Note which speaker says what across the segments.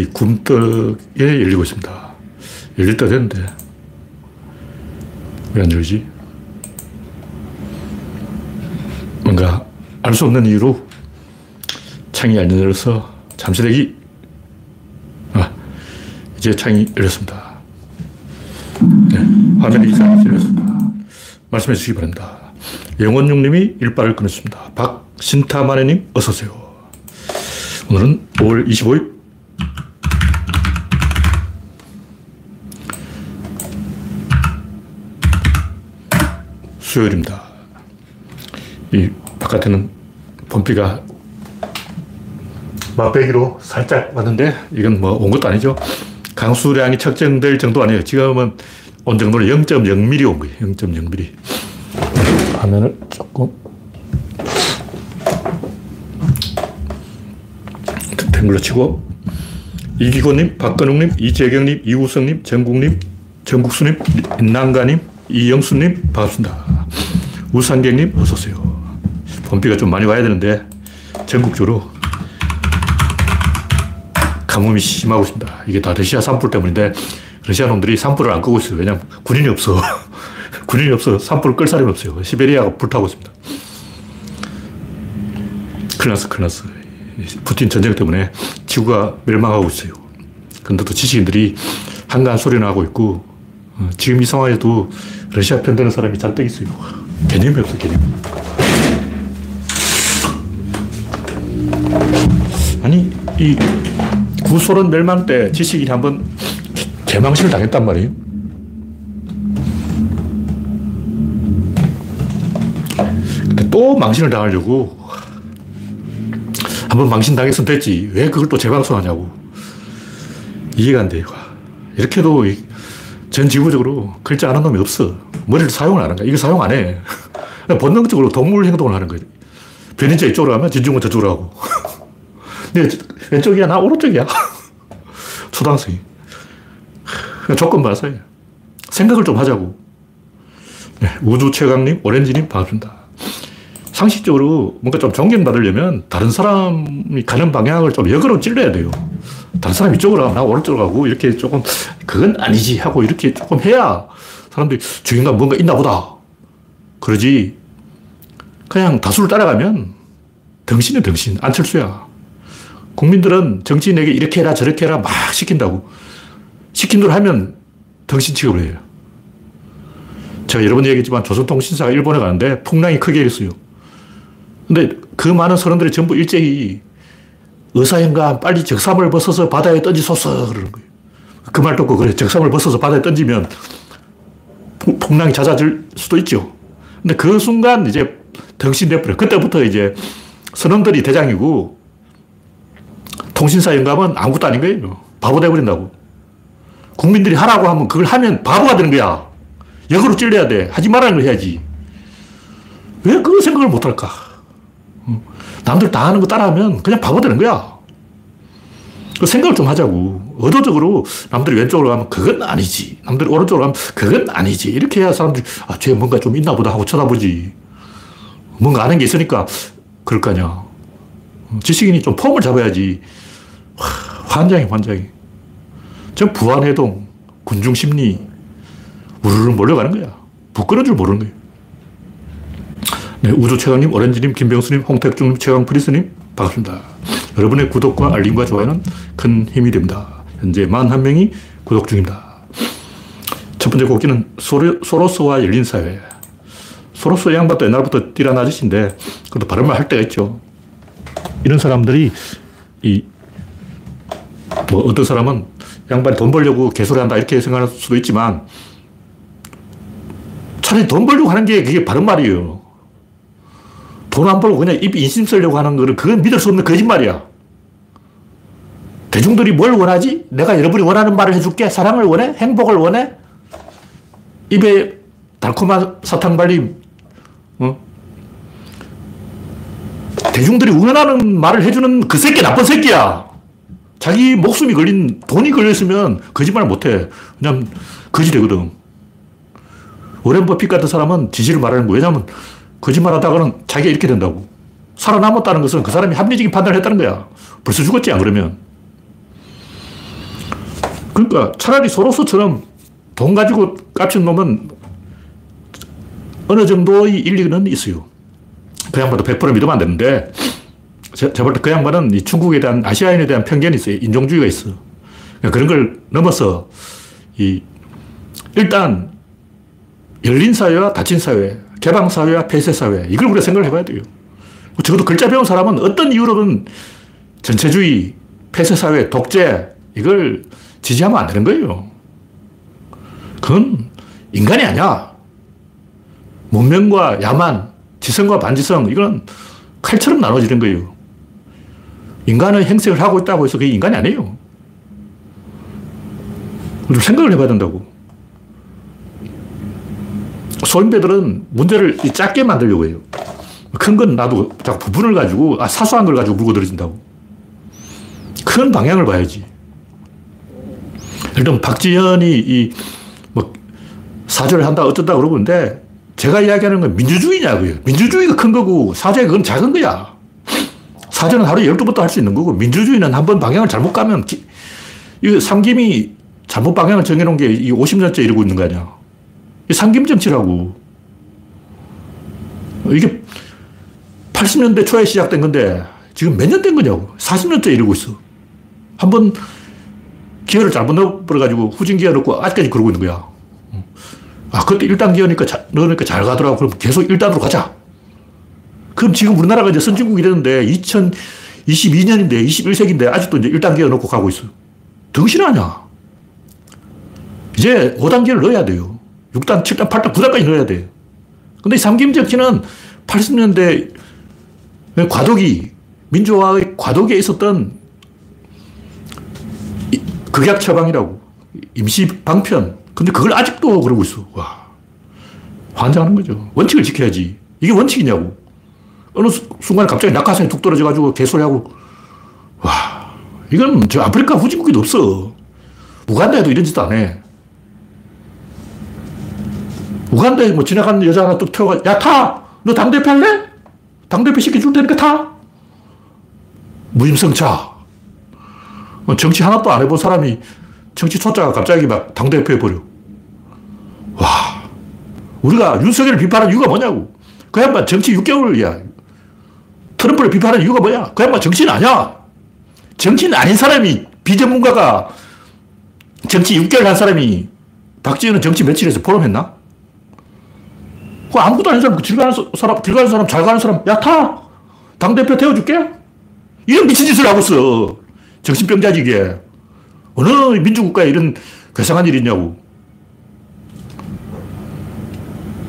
Speaker 1: 이 굼떡에 열리고 있습니다. 열릴 때 됐는데 왜 안 열리지? 뭔가 알 수 없는 이유로 창이 안 열려서 잠시 대기. 아, 이제 창이 열렸습니다. 네, 화면이 이상이 열렸습니다. 말씀해 주시기 바랍니다. 영원육님이 일발을 끊었습니다. 박신타마네님, 어서오세요. 오늘은 5월 25일 수요일입니다. 이 바깥에는 봄비가 막배기로 살짝 왔는데 이건 뭐 온 것도 아니죠. 강수량이 측정될 정도 아니에요. 지금은 온 정도는 0.0mm 온 거예요. 0.0mm. 화면을 조금 탱글로 치고 이기곤님, 박건웅님, 이재경님, 이우성님, 정국님, 정국수님, 인난가님, 이영수님 반갑습니다. 우상객님 어서 오세요. 봄비가 좀 많이 와야 되는데 전국적으로 가뭄이 심하고 있습니다. 이게 다 러시아 산불 때문인데 러시아 놈들이 산불을 안 끄고 있어요. 왜냐하면 군인이 없어. 군인이 없어. 산불을 끌 사람이 없어요. 시베리아가 불타고 있습니다. 큰일 났어, 큰일 났어. 푸틴 전쟁 때문에 지구가 멸망하고 있어요. 근데 또 지식인들이 한가한 소리나 하고 있고, 어, 지금 이 상황에도 러시아 편드는 사람이 잔뜩 있어요. 개념이 없어, 개념. 아니, 이 구소련 멸망 때 지식인이 한번 개망신을 당했단 말이에요. 또 망신을 당하려고 한번 망신 당했으면 됐지. 왜 그걸 또 재방송하냐고. 이해가 안 돼요. 이렇게도 전 지구적으로 글자 아는 놈이 없어. 머리를 사용을 안 한다. 이거 사용 안 해. 본능적으로 동물 행동을 하는 거예요. 변인자 이쪽으로 가면 진중은 저쪽으로 하고. 네, 왼쪽이야? 나 오른쪽이야? 초등학생이. 조건 봐서요. 생각을 좀 하자고. 네, 우주 최강님, 오렌지님, 반갑습니다. 상식적으로 뭔가 좀 존경받으려면 다른 사람이 가는 방향을 좀 역으로 찔러야 돼요. 다른 사람 이쪽으로 가면 나 오른쪽으로 가고 이렇게 조금 그건 아니지 하고 이렇게 조금 해야 사람들이 주인공 뭔가 있나 보다. 그러지. 그냥 다수를 따라가면 덩신이 덩신. 안철수야. 국민들은 정치인에게 이렇게 해라 저렇게 해라 막 시킨다고. 시킨 대로 하면 덩신 취급을 해요. 제가 여러 번 얘기했지만 조선통신사가 일본에 가는데 풍랑이 크게 일어어요 근데 그 많은 사람들이 전부 일제히 의사인가 빨리 적삼을 벗어서 바다에 던지소서 그러는 거예요. 그 말 듣고 그래. 적삼을 벗어서 바다에 던지면 풍랑이 잦아질 수도 있죠. 근데 그 순간 이제 덩신돼버려. 그때부터 이제 선원들이 대장이고 통신사 영감은 아무것도 아닌 거예요. 바보 돼버린다고. 국민들이 하라고 하면 그걸 하면 바보가 되는 거야. 역으로 찔려야 돼. 하지 말라는 걸 해야지. 왜 그걸 생각을 못 할까? 남들 다 하는 거 따라하면 그냥 바보 되는 거야. 그 생각을 좀 하자고. 의도적으로 남들이 왼쪽으로 가면 그건 아니지. 남들이 오른쪽으로 가면 그건 아니지. 이렇게 해야 사람들이 아, 쟤 뭔가 좀 있나 보다 하고 쳐다보지. 뭔가 아는 게 있으니까 그럴 거 아니야. 지식인이 좀 폼을 잡아야지. 환장이 환장이. 전 부안해동, 군중심리, 우르르 몰려가는 거야. 부끄러운 줄 모르는 거예요. 네, 우주 최강님, 오렌지님, 김병수님, 홍택중님, 최강 프리스님, 반갑습니다. 여러분의 구독과 알림과 좋아요는 큰 힘이 됩니다. 현재 41명이 구독 중입니다. 첫 번째 곡기는 소로, 스와 열린 사회. 소로스 양반도 옛날부터 띠란 아저씨인데, 그래도 발음을 할 때가 있죠. 이런 사람들이, 이, 뭐, 어떤 사람은 양반이 돈 벌려고 개소리 한다, 이렇게 생각할 수도 있지만, 차라리 돈 벌려고 하는 게 그게 바른 말이에요. 돈 안 벌고 그냥 입 인심 쓰려고 하는 거는 그건 믿을 수 없는 거짓말이야. 대중들이 뭘 원하지? 내가 여러분이 원하는 말을 해줄게. 사랑을 원해? 행복을 원해? 입에 달콤한 사탕 발림. 어? 대중들이 원하는 말을 해주는 그 새끼 나쁜 새끼야. 자기 목숨이 걸린, 돈이 걸렸으면 거짓말 못 해. 왜냐면 거지 되거든. 오렌 버핏 같은 사람은 진실을 말하는 거. 왜냐면 거짓말 하다가는 자기가 이렇게 된다고. 살아남았다는 것은 그 사람이 합리적인 판단을 했다는 거야. 벌써 죽었지, 안 그러면. 그러니까 차라리 소로스처럼 돈 가지고 깝친 놈은 어느 정도의 일리는 있어요. 그 양반도 100% 믿으면 안 되는데, 제가 볼때그 양반은 이 중국에 대한, 아시아인에 대한 편견이 있어요. 인종주의가 있어. 그러니까 그런 걸 넘어서, 이, 일단, 열린 사회와 닫힌 사회, 개방 사회와 폐쇄 사회, 이걸 우리가 생각을 해봐야 돼요. 적어도 글자 배운 사람은 어떤 이유로든 전체주의, 폐쇄 사회, 독재, 이걸 지지하면 안 되는 거예요. 그건 인간이 아니야. 문명과 야만, 지성과 반지성, 이건 칼처럼 나눠지는 거예요. 인간은 행색을 하고 있다고 해서 그게 인간이 아니에요. 생각을 해봐야 된다고. 소인배들은 문제를 작게 만들려고 해요. 큰 건 나도 자꾸 부분을 가지고, 아, 사소한 걸 가지고 물고 들어진다고. 큰 방향을 봐야지. 일단 박지현이 이, 뭐, 사죄를 한다, 어쩐다 그러는데, 제가 이야기하는 건 민주주의냐고요. 민주주의가 큰 거고, 사죄 그건 작은 거야. 사죄는 하루에 12번도 할 수 있는 거고, 민주주의는 한 번 방향을 잘못 가면, 기, 이 삼김이 잘못 방향을 정해놓은 게 50년째 이러고 있는 거 아니야. 이 삼김 정치라고. 이게 80년대 초에 시작된 건데, 지금 몇 년 된 거냐고. 40년째 이러고 있어. 한 번 기어를 잘못 넣어버려가지고 후진 기어 넣고 아직까지 그러고 있는 거야. 아, 그때 1단 기어니까 자, 넣으니까 잘 가더라고. 그럼 계속 1단으로 가자. 그럼 지금 우리나라가 이제 선진국이 되는데 2022년인데 21세기인데 아직도 이제 1단 기어 넣고 가고 있어. 덩신하냐. 이제 5단 기어를 넣어야 돼요. 6단, 7단, 8단, 9단까지 넣어야 돼. 근데 이 삼김 정치는 80년대 과도기, 민주화의 과도기에 있었던 극약 처방이라고. 임시 방편. 근데 그걸 아직도 그러고 있어. 와. 환장하는 거죠. 원칙을 지켜야지. 이게 원칙이냐고. 어느 순간에 갑자기 낙하산이 툭 떨어져가지고 개소리하고. 와. 이건 저 아프리카 후진국에도 없어. 우간다에도 이런 짓도 안 해. 우간다에 뭐 지나가는 여자 하나 뚝 태워가, 야, 타! 너 당대표 할래? 당대표 시켜줄 테니까 타! 무임승차. 뭐 정치 하나도 안 해본 사람이 정치 초짜가 갑자기 막 당대표 해버려. 와. 우리가 윤석열을 비판한 이유가 뭐냐고. 그 양반 정치 6개월이야. 트럼프를 비판한 이유가 뭐야? 그 양반 정치인 아니야. 정치인 아닌 사람이, 비전문가가 정치 6개월 한 사람이 박지원은 정치 며칠에서 포럼했나? 그 아무것도 아닌 사람, 길 가는 사람, 길 가는 사람, 잘 가는 사람, 야, 타! 당대표 태워줄게? 이런 미친 짓을 하고 있어. 정신병자지, 이게. 어느 민주국가에 이런 괴상한 일이 있냐고.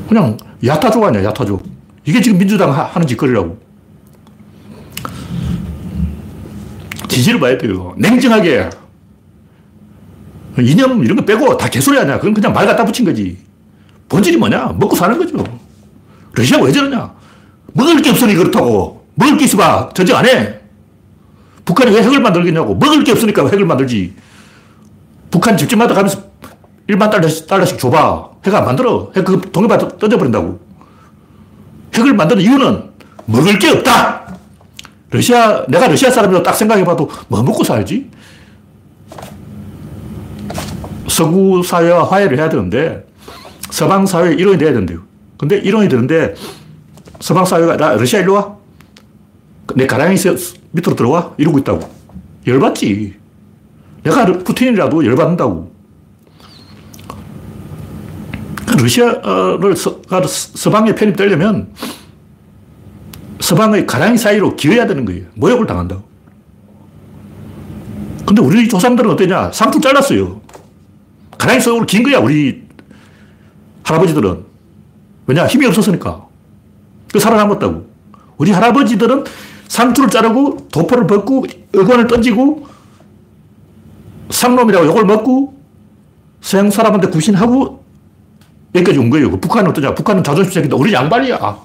Speaker 1: 그냥 야타족 아니야, 야타족. 이게 지금 민주당 하 는 짓거리라고. 지지를 봐야 돼요. 냉정하게. 이념 이런 거 빼고 다 개소리 아니야. 그건 그냥 말 갖다 붙인 거지. 본질이 뭐냐? 먹고 사는 거죠. 러시아 왜 저러냐? 먹을 게 없으니 그렇다고. 먹을 게 있어봐. 전쟁 안 해. 북한이 왜 핵을 만들겠냐고. 먹을 게 없으니까 핵을 만들지. 북한 집집마다 가면서 1만 달러씩, 달러씩 줘봐. 핵 안 만들어. 핵 그 동해바다 던져버린다고. 핵을 만드는 이유는 먹을 게 없다. 러시아, 내가 러시아 사람이라고 딱 생각해봐도 뭐 먹고 살지? 서구 사회와 화해를 해야 되는데 서방 사회의 일원이 돼야 된대요. 근데 일원이 되는데 서방 사회가 나 러시아 일로 와? 내 가랑이 밑으로 들어와? 이러고 있다고. 열받지. 내가 푸틴이라도 열받는다고. 러시아를 서방에 편입되려면 서방의 가랑이 사이로 기어야 되는 거예요. 모욕을 당한다고. 근데 우리 조상들은 어떠냐? 상투 잘랐어요. 가랑이 속으로 긴 거야, 우리 할아버지들은. 왜냐? 힘이 없었으니까. 그 살아남았다고. 우리 할아버지들은 상투를 자르고 도포를 벗고 의관을 던지고 상놈이라고 욕을 먹고 서양 사람한테 구신하고 여기까지 온 거예요. 그 북한은 어떠냐? 북한은 자존심 생긴다. 우리 양반이야.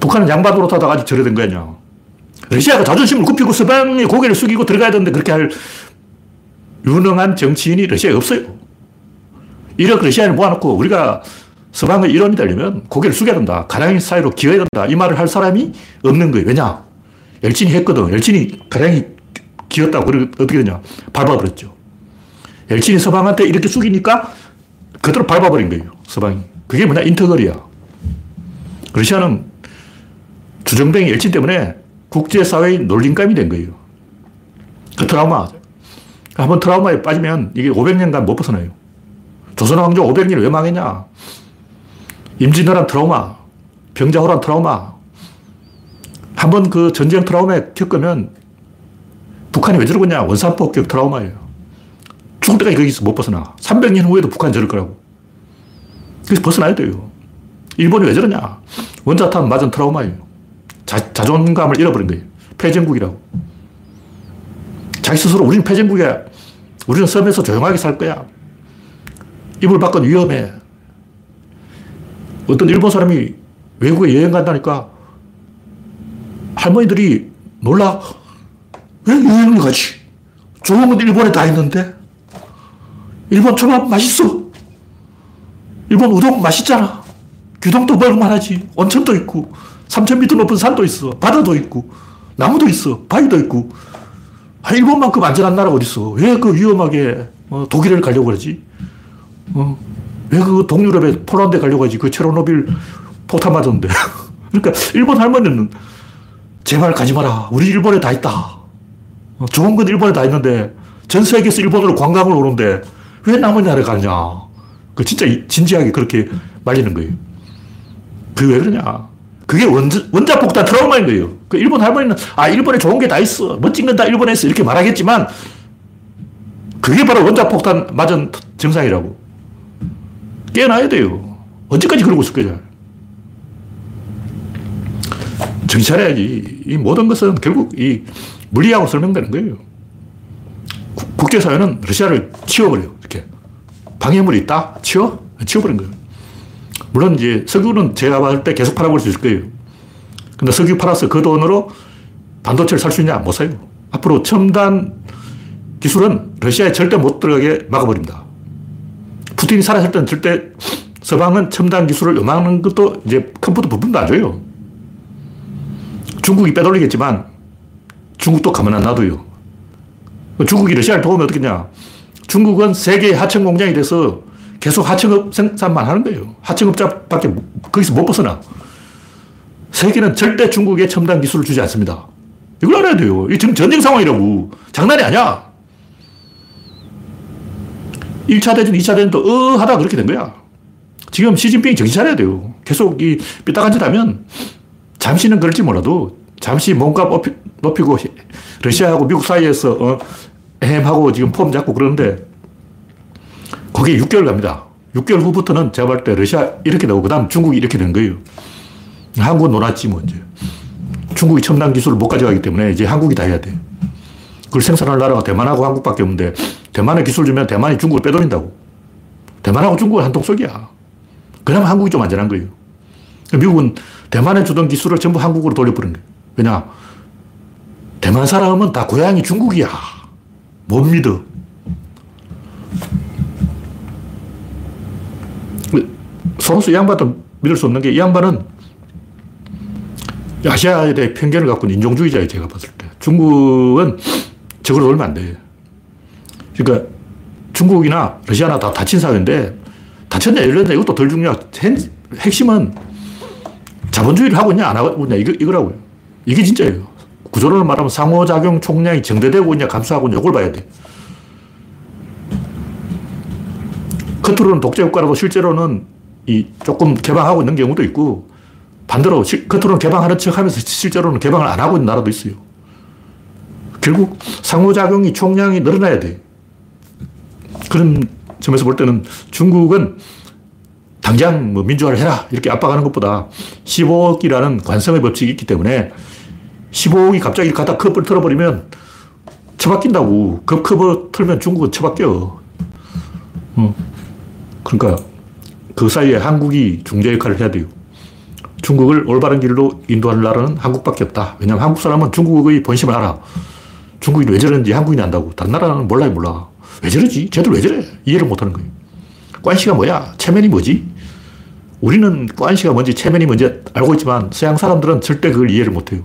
Speaker 1: 북한은 양반 으로 타다가 아직 저래 된거 아니야. 러시아가 자존심을 굽히고 서방의 고개를 숙이고 들어가야 되는데 그렇게 할 유능한 정치인이 러시아에 없어요. 이렇게 러시아를 모아놓고 우리가 서방의 일원이 되려면 고개를 숙여야 된다. 가랑이 사이로 기어야 된다. 이 말을 할 사람이 없는 거예요. 왜냐? 열진이 했거든. 열진이 가랑이 기었다고. 그리고 어떻게 되냐? 밟아버렸죠. 엘친이 서방한테 이렇게 숙이니까 그대로 밟아버린 거예요. 서방이. 그게 뭐냐? 인터걸이야. 러시아는 주정뱅이 엘친 때문에 국제사회의 놀림감이 된 거예요. 그 트라우마. 한번 트라우마에 빠지면 이게 500년간 못 벗어나요. 조선 왕조 500년 왜 망했냐? 임진왜란 트라우마, 병자호란 트라우마. 한 번 그 전쟁 트라우마에 겪으면 북한이 왜 저러겠냐? 원산폭격 트라우마예요. 죽을 때까지 거기서 못 벗어나. 300년 후에도 북한이 저럴 거라고. 그래서 벗어나야 돼요. 일본이 왜 저러냐? 원자탄 맞은 트라우마예요. 자, 자존감을 잃어버린 거예요. 패전국이라고. 자기 스스로 우리는 패전국이야. 우리는 섬에서 조용하게 살 거야. 이불 밖은 위험해. 어떤 일본 사람이 외국에 여행 간다니까 할머니들이 놀라. 왜 여행을 가지? 좋은 건 일본에 다 있는데? 일본 초밥 맛있어. 일본 우동 맛있잖아. 규동도 먹을만하지. 온천도 있고, 3,000m 높은 산도 있어. 바다도 있고, 나무도 있어. 바위도 있고. 아, 일본만큼 안전한 나라가 어딨어. 왜 그 위험하게 어, 독일을 가려고 그러지? 어, 왜그 동유럽에 폴란드 가려고 하지? 그 체로노빌 포탄 맞았는데. 그러니까 일본 할머니는 제발 가지 마라. 우리 일본에 다 있다. 어, 좋은 건 일본에 다 있는데 전 세계에서 일본으로 관광을 오는데 왜 남은 나라에 가냐. 그 진짜 진지하게 그렇게 말리는 거예요. 그게 왜 그러냐. 그게 원자, 원자폭탄 트라우마인 거예요. 그 일본 할머니는 아, 일본에 좋은 게 다 있어. 멋진 건 다 일본에 있어. 이렇게 말하겠지만 그게 바로 원자폭탄 맞은 증상이라고. 깨어나야 돼요. 언제까지 그러고 있을 거냐. 정신 차려야지. 이 모든 것은 결국 이 물리하고 설명되는 거예요. 국제사회는 러시아를 치워버려요. 이렇게. 방해물이 있다? 치워? 치워버린 거예요. 물론 이제 석유는 제가 봤을 때 계속 팔아볼 수 있을 거예요. 근데 석유 팔아서 그 돈으로 반도체를 살 수 있냐? 못 사요. 앞으로 첨단 기술은 러시아에 절대 못 들어가게 막아버립니다. 푸틴이 살았을 때는 절대 서방은 첨단 기술을 요만한 것도 이제 컴퓨터 부품도 안 줘요. 중국이 빼돌리겠지만 중국도 가만 안 놔둬요. 중국이 러시아를 도우면 어떻겠냐. 중국은 세계 하청 공장이 돼서 계속 하청업 생산만 하는 거예요. 하청업자밖에 거기서 못 벗어나. 세계는 절대 중국에 첨단 기술을 주지 않습니다. 이걸 알아야 돼요. 이 지금 전쟁 상황이라고. 장난이 아니야. 1차 대전, 2차 대전도 어 하다 그렇게 된 거야. 지금 시진핑이 정신 차려야 돼요. 계속 이 삐딱한 짓 하면 잠시는 그럴지 몰라도 잠시 몸값 높이고 러시아하고 미국 사이에서 어, 햄하고 지금 폼 잡고 그러는데 그게 6개월 갑니다. 6개월 후부터는 제가 볼 때 러시아 이렇게 되고 그 다음 중국이 이렇게 된 거예요. 한국은 놀았지 뭐 이제. 중국이 첨단 기술을 못 가져가기 때문에 이제 한국이 다 해야 돼. 그걸 생산할 나라가 대만하고 한국밖에 없는데 대만에 기술 주면 대만이 중국을 빼돌린다고. 대만하고 중국은 한 통속이야. 그나마 한국이 좀 안전한 거예요. 미국은 대만에 주던 기술을 전부 한국으로 돌려버린 거예요. 왜냐? 대만 사람은 다 고향이 중국이야. 못 믿어. 소로스 이 양반도 믿을 수 없는 게 이 양반은 아시아에 대해 편견을 갖고 있는 인종주의자예요, 제가 봤을 때. 중국은 저걸 놀면 안 돼. 그러니까 중국이나 러시아나 다 다친 사회인데 다쳤냐, 열렸냐, 이것도 덜 중요하 핵심은 자본주의를 하고 있냐, 안 하고 있냐, 이거, 이거라고요. 이게 진짜예요. 구조론을 말하면 상호작용 총량이 정대되고 있냐, 감소하고 있냐, 이걸 봐야 돼. 겉으로는 독재 국가라도 실제로는 이 조금 개방하고 있는 경우도 있고 반대로 겉으로는 개방하는 척 하면서 실제로는 개방을 안 하고 있는 나라도 있어요. 결국 상호작용이 총량이 늘어나야 돼. 그런 점에서 볼 때는 중국은 당장 뭐 민주화를 해라 이렇게 압박하는 것보다 15억이라는 관성의 법칙이 있기 때문에 15억이 갑자기 갖다 컵을 틀어버리면 처박힌다고. 그 컵을 틀면 중국은 처박혀. 어. 그러니까 그 사이에 한국이 중재 역할을 해야 돼요. 중국을 올바른 길로 인도하는 나라는 한국밖에 없다. 왜냐하면 한국 사람은 중국의 본심을 알아. 중국이 왜 저러는지 한국인이 안다고. 다른 나라는 몰라요, 몰라. 왜 저러지? 쟤들 왜 저래? 이해를 못 하는 거예요. 관시가 뭐야? 체면이 뭐지? 우리는 관시가 뭔지, 체면이 뭔지 알고 있지만 서양 사람들은 절대 그걸 이해를 못 해요.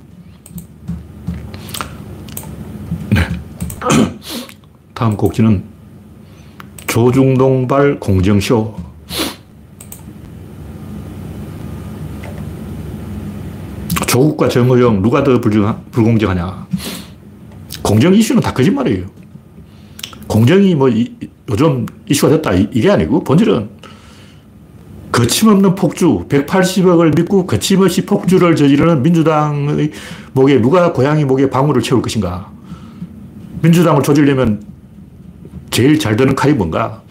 Speaker 1: 네. 다음 곡지는 조중동발 공정쇼. 조국과 정호영 누가 더 불공정하냐. 공정 이슈는 다 거짓말이에요. 공정이 뭐 이, 요즘 이슈가 됐다 이 게 아니고 본질은 거침없는 폭주, 180억을 믿고 거침없이 폭주를 저지르는 민주당의 목에 누가 고양이 목에 방울을 채울 것인가. 민주당을 조지려면 제일 잘 되는 칼이 뭔가?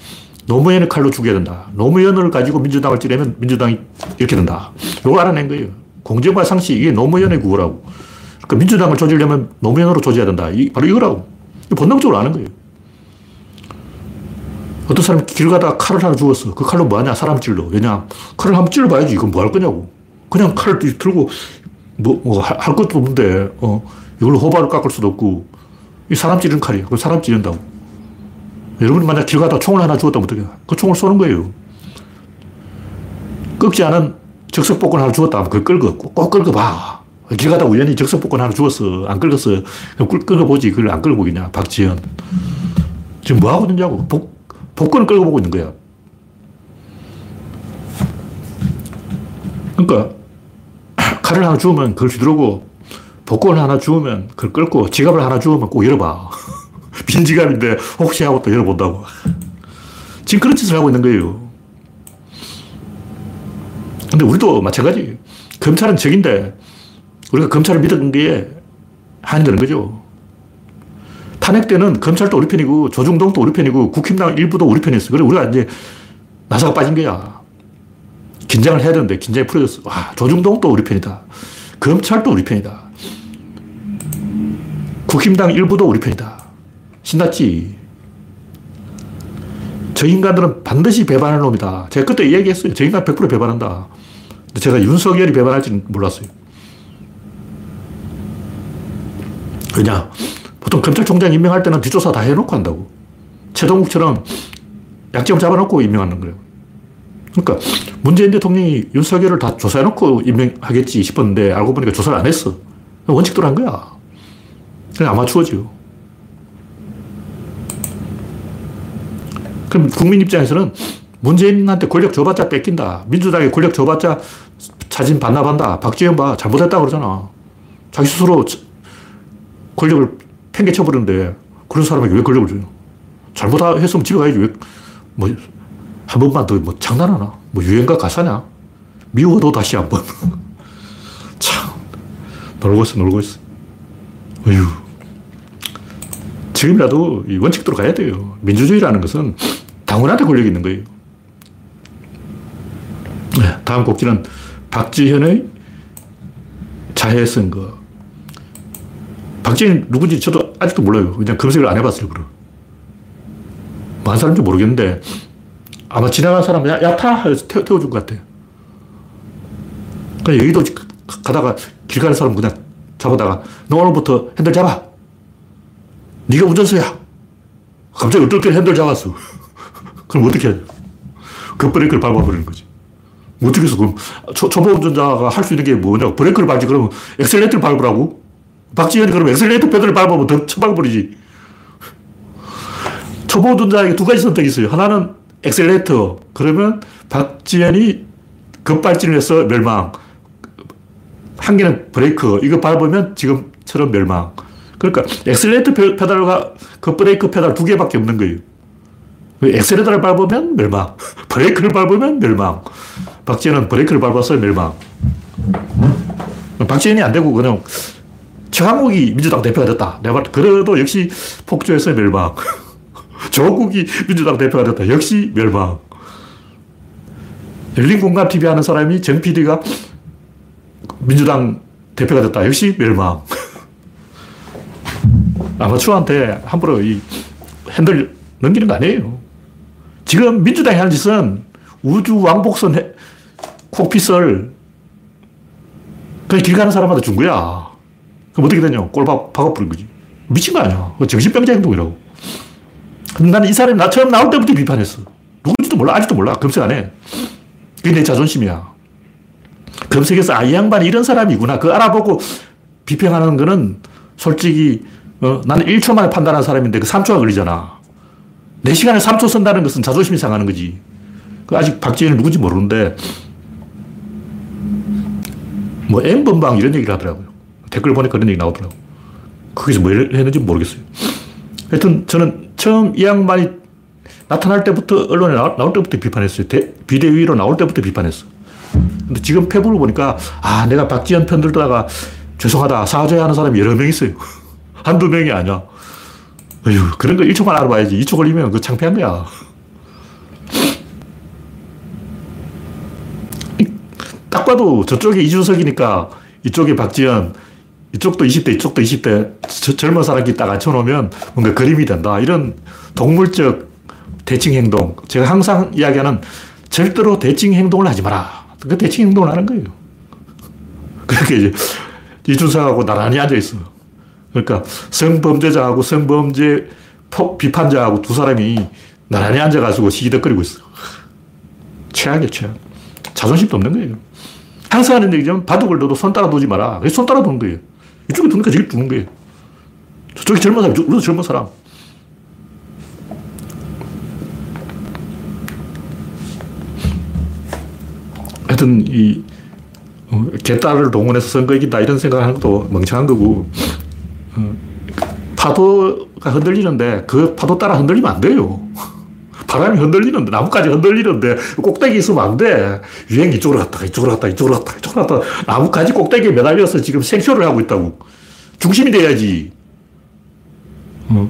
Speaker 1: 노무현의 칼로 죽여야 된다. 노무현을 가지고 민주당을 찌르면 민주당이 이렇게 된다. 이걸 알아낸 거예요. 공정과 상식, 이게 노무현의 구호라고. 그러니까 민주당을 조지려면 노무현으로 조져야 된다. 이, 바로 이거라고. 본능적으로 아는 거예요. 어떤 사람이 길 가다가 칼을 하나 주었어. 그 칼로 뭐 하냐? 사람 찔러. 왜냐? 칼을 한번 찔러봐야지. 이건 뭐 할 거냐고. 그냥 칼을 들고 뭐, 뭐, 할 것도 없는데, 어, 이걸로 호발을 깎을 수도 없고, 이 사람 찌르는 칼이야. 그 사람 찌른다고. 여러분이 만약 길 가다가 총을 하나 주었다면 어떡해? 그 총을 쏘는 거예요. 꺾지 않은 적석복권 하나 주었다 면 그걸 긁어. 꼭 긁어봐. 길 가다 우연히 적석복권 하나 주었어. 안 긁었어. 그럼 긁어보지. 그걸 안 긁어보겠냐. 박지현. 지금 뭐 하고 있느냐고. 복, 복권을 끌고 보고 있는 거야. 그러니까 칼을 하나 주우면 그걸 휘두르고 복권을 하나 주우면 그걸 끌고 지갑을 하나 주우면 꼭 열어봐. 빈 지갑인데 혹시 하고 또 열어본다고. 지금 그런 짓을 하고 있는 거예요. 근데 우리도 마찬가지. 검찰은 적인데 우리가 검찰을 믿었던 게 한이 되는 거죠. 탄핵 때는 검찰도 우리 편이고 조중동도 우리 편이고 국힘당 일부도 우리 편이었어. 그래 우리가 이제 나사가 빠진 거야. 긴장을 해야 되는데 긴장이 풀어졌어. 와, 조중동도 우리 편이다. 검찰도 우리 편이다. 국힘당 일부도 우리 편이다. 신났지. 저 인간들은 반드시 배반할 놈이다. 제가 그때 얘기했어요. 저 인간 100% 배반한다. 제가 윤석열이 배반할지는 몰랐어요. 왜냐? 보통 검찰총장 임명할 때는 뒷조사 다 해놓고 한다고. 최동욱처럼 약점 잡아놓고 임명하는 거예요. 그러니까 문재인 대통령이 윤석열을 다 조사해놓고 임명하겠지 싶었는데 알고 보니까 조사를 안 했어. 원칙대로 한 거야. 그냥 아마추어죠. 그럼 국민 입장에서는 문재인한테 권력 줘봤자 뺏긴다. 민주당에 권력 줘봤자 자진 반납한다. 박지원 봐. 잘못했다 그러잖아. 자기 스스로 권력을 팽개쳐버렸는데 그런 사람에게 왜 권력을 줘요? 잘못했으면 집에 가야지. 왜, 뭐, 한 번만 더 뭐 장난하나? 뭐 유행가 가사냐? 미워도 다시 한 번. 참, 놀고 있어, 놀고 있어. 어휴. 지금이라도 이 원칙대로 가야 돼요. 민주주의라는 것은 당원한테 권력이 있는 거예요. 네, 다음 곡지는 박지현의 자해 선거. 박지현 누군지 저도 아직도 몰라요. 그냥 검색을 안 해봤어요, 그럼. 많은 사람인지 모르겠는데, 아마 지나간 사람, 야, 야, 타! 해서 태워, 태워준 것 같아요. 그냥 여기도 가다가 길 가는 사람 그냥 잡아다가, 너 오늘부터 핸들 잡아! 네가 운전수야! 갑자기 어떻게 핸들 잡았어. 그럼 어떻게 해야 그 브레이크를 밟아버리는 거지. 어떻게 해서 그럼 초, 초보 운전자가 할 수 있는 게 뭐냐? 브레이크를 밟지 그러면 엑셀레이터를 밟으라고? 박지현이 그럼 엑셀레이터 페달을 밟으면 더 쳐박아버리지. 초보 운전자에게 두 가지 선택이 있어요. 하나는 엑셀레이터. 그러면 박지현이 급발진을 해서 멸망. 한 개는 브레이크. 이거 밟으면 지금처럼 멸망. 그러니까 엑셀레이터 페달과 급브레이크 페달 두 개밖에 없는 거예요. 엑셀레이터를 밟으면 멸망. 브레이크를 밟으면 멸망. 박지현은 브레이크를 밟았어요, 멸망. 박지현이 안 되고 그냥 최강욱이 민주당 대표가 됐다. 내가 그래도 역시 폭주해서 멸망. 조국이 민주당 대표가 됐다. 역시 멸망. 열린공감 TV 하는 사람이 정 PD가 민주당 대표가 됐다. 역시 멸망. 아마추어한테 함부로 이 핸들 넘기는 거 아니에요. 지금 민주당이 하는 짓은 우주 왕복선 콕핏을 그냥 길 가는 사람한테 준 거야. 그럼 어떻게 되냐? 꼴박 박아버린 거지. 미친 거 아니야. 정신병자 행동이라고. 근데 나는 이 사람이 나 처음 나올 때부터 비판했어. 누군지도 몰라. 아직도 몰라. 검색 안 해. 그게 내 자존심이야. 검색해서 아, 이 양반이 이런 사람이구나. 그 알아보고 비평하는 거는 솔직히 어, 나는 1초 만에 판단한 사람인데 그 3초가 걸리잖아. 4시간에 3초 쓴다는 것은 자존심이 상하는 거지. 그 아직 박지현이 누군지 모르는데, 뭐, N번방 이런 얘기를 하더라고요. 댓글 보니까 그런 얘기 나오더라고요. 거기서 뭘 했는지 모르겠어요. 하여튼 저는 처음 이 양반이 나타날 때부터 언론에 나올, 나올 때부터 비판했어요. 대, 비대위로 나올 때부터 비판했어. 근데 지금 페북을 보니까 아 내가 박지원 편 들다가 죄송하다 사죄하는 사람이 여러 명 있어요. 한두 명이 아니야. 어휴 그런 거 1초만 알아봐야지. 2초 걸리면 그 창피한 거야. 딱 봐도 저쪽에 이준석이니까 이쪽에 박지원, 이쪽도 20대, 이쪽도 20대 젊은 사람끼리 딱 앉혀놓으면 뭔가 그림이 된다. 이런 동물적 대칭 행동. 제가 항상 이야기하는 절대로 대칭 행동을 하지 마라. 그 대칭 행동을 하는 거예요. 그렇게 이제 이준석하고 나란히 앉아있어. 그러니까 성범죄자하고 성범죄 비판자하고 두 사람이 나란히 앉아가지고 시기덕거리고 있어. 최악이야, 최악. 자존심도 없는 거예요. 항상 하는 얘기지만 바둑을 넣어도 손 따라 두지 마라. 손 따라 두는 거예요. 이쪽에 두니까 저기 두는 거예요. 저쪽에 젊은 사람, 우리도 젊은 사람. 하여튼, 이, 어, 개딸을 동원해서 선거 이긴다 이런 생각하는 것도 멍청한 거고, 어, 파도가 흔들리는데 그 파도 따라 흔들리면 안 돼요. 바람이 흔들리는데, 나뭇가지 흔들리는데, 꼭대기 있으면 안 돼. 유행 이쪽으로 갔다가, 이쪽으로 갔다가, 이쪽으로 갔다가, 이쪽으로 갔다가, 나뭇가지 꼭대기에 매달려서 지금 생쇼를 하고 있다고. 중심이 돼야지. 어.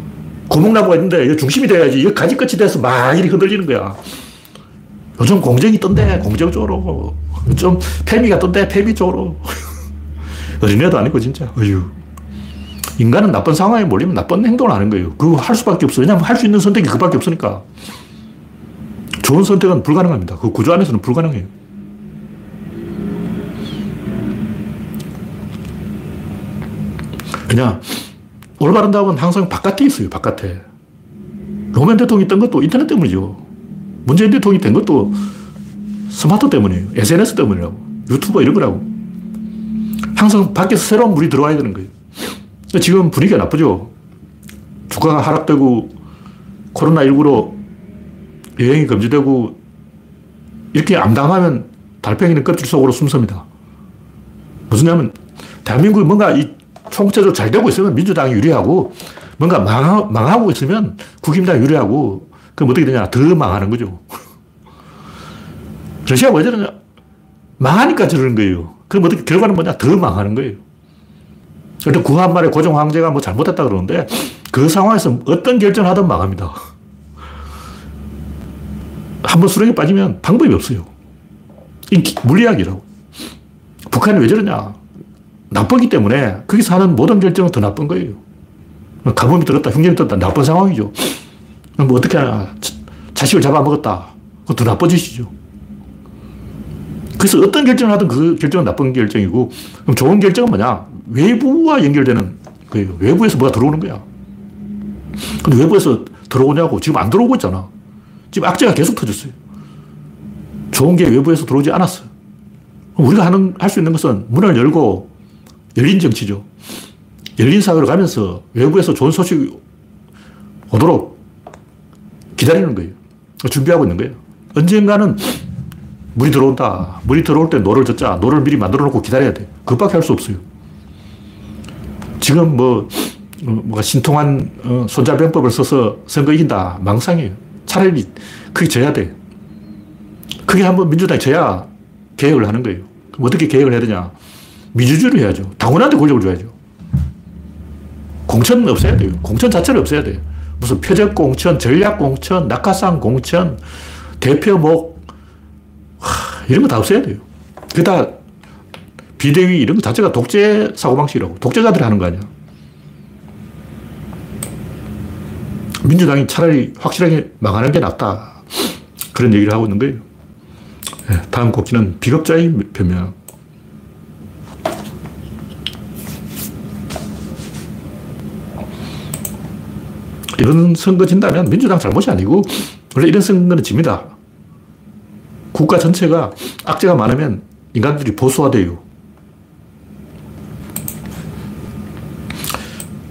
Speaker 1: 구멍나무가 있는데, 중심이 돼야지. 이 가지 끝이 돼서 막 이렇게 흔들리는 거야. 요즘 공정이 떤데, 공정 쪽으로. 좀 페미가 떤데, 페미 쪽으로. 어린애도 아니고, 진짜. 어휴. 인간은 나쁜 상황에 몰리면 나쁜 행동을 하는 거예요. 그거 할 수밖에 없어요. 왜냐하면 할 수 있는 선택이 그밖에 없으니까. 좋은 선택은 불가능합니다. 그 구조 안에서는 불가능해요. 그냥 올바른 답은 항상 바깥에 있어요. 바깥에. 노무현 대통령이 뜬 것도 인터넷 때문이죠. 문재인 대통령이 된 것도 스마트 때문이에요. SNS 때문이라고. 유튜버 이런 거라고. 항상 밖에서 새로운 물이 들어와야 되는 거예요. 지금 분위기가 나쁘죠. 주가가 하락되고 코로나19로 여행이 금지되고 이렇게 암담하면 달팽이는 껍질 속으로 숨습니다. 무슨 냐면 대한민국이 뭔가 이 총체적으로 잘 되고 있으면 민주당이 유리하고 뭔가 망하, 망하 고 있으면 국힘당이 유리하고 그럼 어떻게 되냐 더 망하는 거죠. 러시아가 왜 저러냐 망하니까 저러는 거예요. 그럼 어떻게 결과는 뭐냐 더 망하는 거예요. 그런데 구한말의 고종 황제가 뭐 잘못했다 그러는데 그 상황에서 어떤 결정을 하든 망합니다. 한번 수렁에 빠지면 방법이 없어요. 물리학이라고. 북한이 왜 저러냐. 나쁘기 때문에 거기서 하는 모든 결정은 더 나쁜 거예요. 가뭄이 들었다, 흉년이 들었다, 나쁜 상황이죠. 뭐 어떻게 하냐. 자식을 잡아먹었다. 그거 더 나쁜 짓이죠. 그래서 어떤 결정을 하든 그 결정은 나쁜 결정이고, 그럼 좋은 결정은 뭐냐? 외부와 연결되는 거예요. 외부에서 뭐가 들어오는 거야. 근데 외부에서 들어오냐고. 지금 안 들어오고 있잖아. 지금 악재가 계속 터졌어요. 좋은 게 외부에서 들어오지 않았어. 우리가 하는, 할 수 있는 것은 문을 열고 열린 정치죠. 열린 사회로 가면서 외부에서 좋은 소식이 오도록 기다리는 거예요. 준비하고 있는 거예요. 언젠가는 물이 들어온다. 물이 들어올 때 노를 젓자. 노를 미리 만들어 놓고 기다려야 돼. 그것밖에 할 수 없어요. 지금 뭐, 어, 뭐가 신통한 어, 손자병법을 써서 선거 이긴다. 망상이에요. 차라리 그게 져야 돼. 그게 한번 민주당이 져야 개혁을 하는 거예요. 그럼 어떻게 개혁을 해야 되냐? 민주주의를 해야죠. 당원한테 권력을 줘야죠. 공천 없애야 돼요. 공천 자체를 없애야 돼요. 무슨 표적 공천, 전략 공천, 낙하산 공천, 대표목, 하, 이런 거 다 없애야 돼요. 그게 다 비대위 이런 거 자체가 독재 사고방식이라고. 독재자들이 하는 거 아니야. 민주당이 차라리 확실하게 망하는 게 낫다. 그런 얘기를 하고 있는 거예요. 네, 다음 곡기는 비겁자의 변명. 이런 선거 진다면 민주당 잘못이 아니고 원래 이런 선거는 집니다. 국가 전체가 악재가 많으면 인간들이 보수화돼요.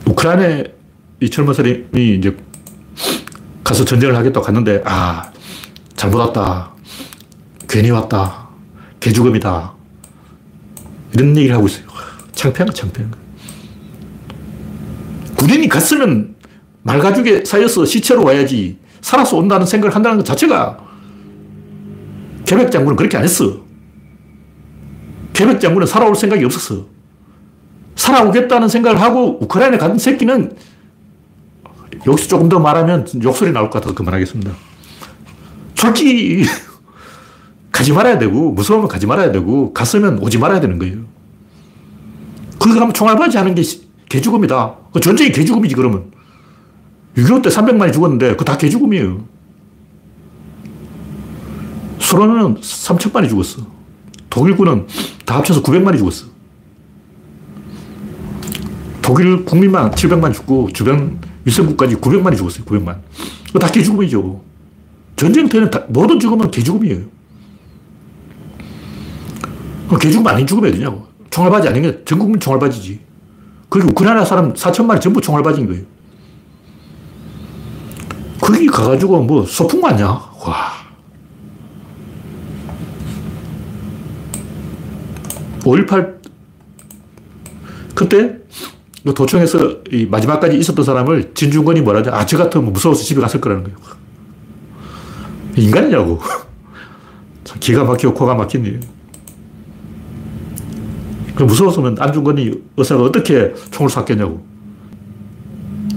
Speaker 1: 우크라이나의 이 젊은 사람이 이제 가서 전쟁을 하겠다고 갔는데, 아, 잘못 왔다. 괜히 왔다. 개죽음이다. 이런 얘기를 하고 있어요. 창피한 거, 창피한 거. 군인이 갔으면 말가죽에 쌓여서 시체로 와야지. 살아서 온다는 생각을 한다는 것 자체가 계백 장군은 그렇게 안 했어. 계백 장군은 살아올 생각이 없었어. 살아오겠다는 생각을 하고 우크라이나에 간 새끼는 여기서 조금 더 말하면 욕설이 나올 것 같아서 그만하겠습니다. 솔직히 가지 말아야 되고 무서우면 가지 말아야 되고 갔으면 오지 말아야 되는 거예요. 거기 가면 총알바지 하는 게 개죽음이다. 그 전쟁이 개죽음이지 그러면. 6.25 때 300만이 죽었는데 그거 다 개죽음이에요. 소련은 3천만이 죽었어. 독일군은 다 합쳐서 900만이 죽었어. 독일 국민만 700만 죽고 주변 윗선국까지 900만이 죽었어요. 900만. 그거 다 개죽음이죠. 전쟁터에는 모든 죽음은 개죽음이에요. 개죽음 아닌 죽음이 어디냐고. 총알바지 아닌 게 전국민 총알바지지. 그리고 우크라이나 사람 4천만이 전부 총알바지인 거예요. 거기 가가지고 뭐 소풍 왔냐? 와. 5.18 그때 그 도청에서 이 마지막까지 있었던 사람을 진중권이 뭐라 하죠? 아, 저 같으면 무서워서 집에 갔을 거라는 거예요. 인간이냐고. 기가 막히고 코가 막힌 일. 그 무서웠으면 안중근이 의사가 어떻게 총을 쐈겠냐고.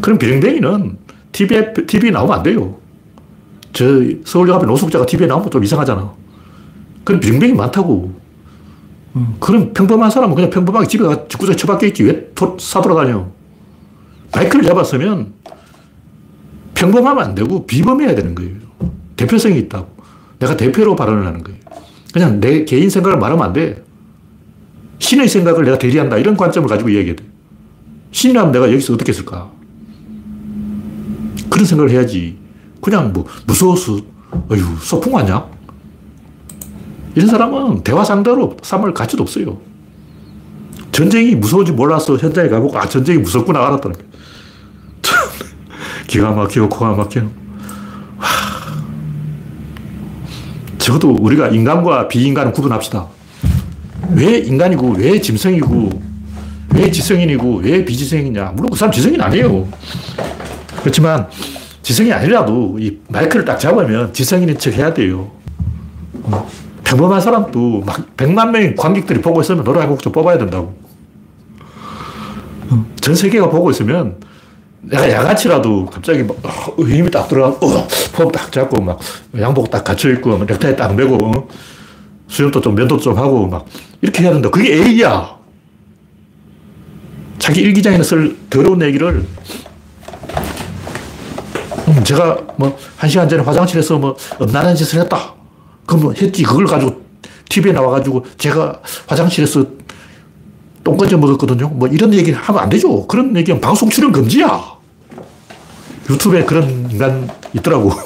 Speaker 1: 그럼 비령댕이는 TV에, TV에 나오면 안 돼요. 저 서울역 앞에 노숙자가 TV에 나오면 좀 이상하잖아. 그럼 비령댕이 많다고. 음, 그럼 평범한 사람은 그냥 평범하게 집에 가 집구석에 처박혀 있지. 왜 사돌아 다녀? 마이크를 잡았으면 평범하면 안 되고 비범해야 되는 거예요. 대표성이 있다고. 내가 대표로 발언을 하는 거예요. 그냥 내 개인 생각을 말하면 안 돼. 신의 생각을 내가 대리한다. 이런 관점을 가지고 이야기해야 돼. 신이라면 내가 여기서 어떻게 했을까? 그런 생각을 해야지. 그냥 뭐, 무서워서, 어휴, 소풍 왔냐? 이런 사람은 대화 상대로 삼을 가치도 없어요. 전쟁이 무서운지 몰라서 현장에 가보고, 아, 전쟁이 무섭구나 알았다는 거예요. 기가 막히고 코가 막히고. 적어도 우리가 인간과 비인간을 구분합시다. 왜 인간이고, 왜 짐승이고, 왜 지성인이고, 왜 비지성이냐. 물론 그 사람 지성인 아니에요. 그렇지만, 지성이 아니라도 이 마이크를 딱 잡으면 지성인인 척 해야 돼요. 평범한 사람도 막 100만 명의 관객들이 보고 있으면 노래 한곡 좀 뽑아야 된다고. 전 세계가 보고 있으면 내가 야간치라도 갑자기 막 어, 딱 들어가, 어, 폼딱 잡고 막 양복 딱 갖춰입고 넥타이 딱 매고 어? 수염도 좀 면도 좀 하고 막 이렇게 해야 된다. 그게 A야. 자기 일기장에 쓸 더러운 얘기를 음, 제가 뭐 한 시간 전에 화장실에서 뭐 엄난한 짓을 했다. 뭐 했지. 그걸 가지고 TV에 나와가지고 제가 화장실에서 똥꺼져 먹었거든요. 뭐 이런 얘기 하면 안 되죠. 그런 얘기는 방송 출연 금지야. 유튜브에 그런 인간 있더라고.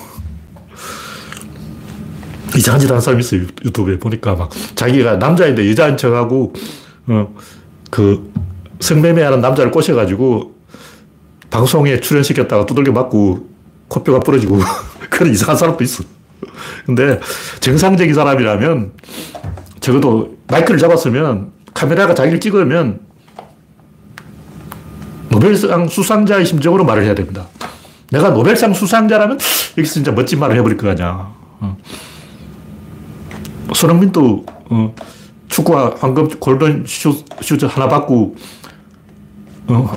Speaker 1: 이상한 짓 하는 사람이 있어요. 유튜브에 보니까 막 자기가 남자인데 여자인 척하고, 어, 그 성매매하는 남자를 꼬셔가지고 방송에 출연시켰다가 두들겨 맞고 코뼈가 부러지고 그런 이상한 사람도 있어. 근데 정상적인 사람이라면 적어도 마이크를 잡았으면 카메라가 자기를 찍으면 노벨상 수상자의 심정으로 말을 해야 됩니다. 내가 노벨상 수상자라면 여기서 진짜 멋진 말을 해버릴 거 아니야. 어. 손흥민도 어, 축구와 황금 골든 슈, 즈 하나 받고 어,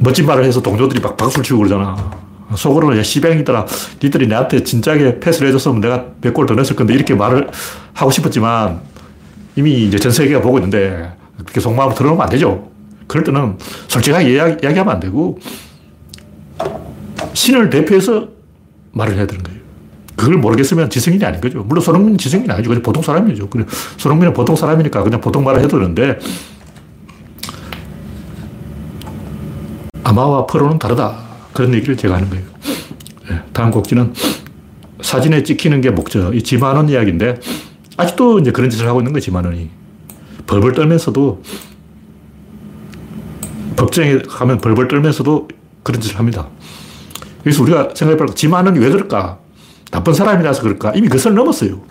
Speaker 1: 멋진 말을 해서 동료들이 막 박수를 치고 그러잖아. 속으로는 야, 시뱅이더라. 니들이 내한테 진작에 패스를 해줬으면 내가 몇골더 넣었을 건데 이렇게 말을 하고 싶었지만 이미 이제 전 세계가 보고 있는데 그렇게 속마음을 드러내면 안 되죠. 그럴 때는 솔직하게 이야기, 이야기 하면 안 되고 신을 대표해서 말을 해야 되는 거예요. 그걸 모르겠으면 지성인이 아닌 거죠. 물론 손흥민은 지성인이 아니죠. 그냥 보통 사람이죠. 그래, 손흥민은 보통 사람이니까 그냥 보통 말을 해도 되는데 아마와 프로는 다르다. 그런 얘기를 제가 하는 거예요. 네, 다음 곡지는 사진에 찍히는 게 목적. 이 지만원 이야기인데, 아직도 이제 그런 짓을 하고 있는 거예요, 지만원이. 벌벌 떨면서도, 법정에 가면 벌벌 떨면서도 그런 짓을 합니다. 그래서 우리가 생각해보면 지만은 왜 그럴까? 나쁜 사람이라서 그럴까? 이미 그 선을 넘었어요.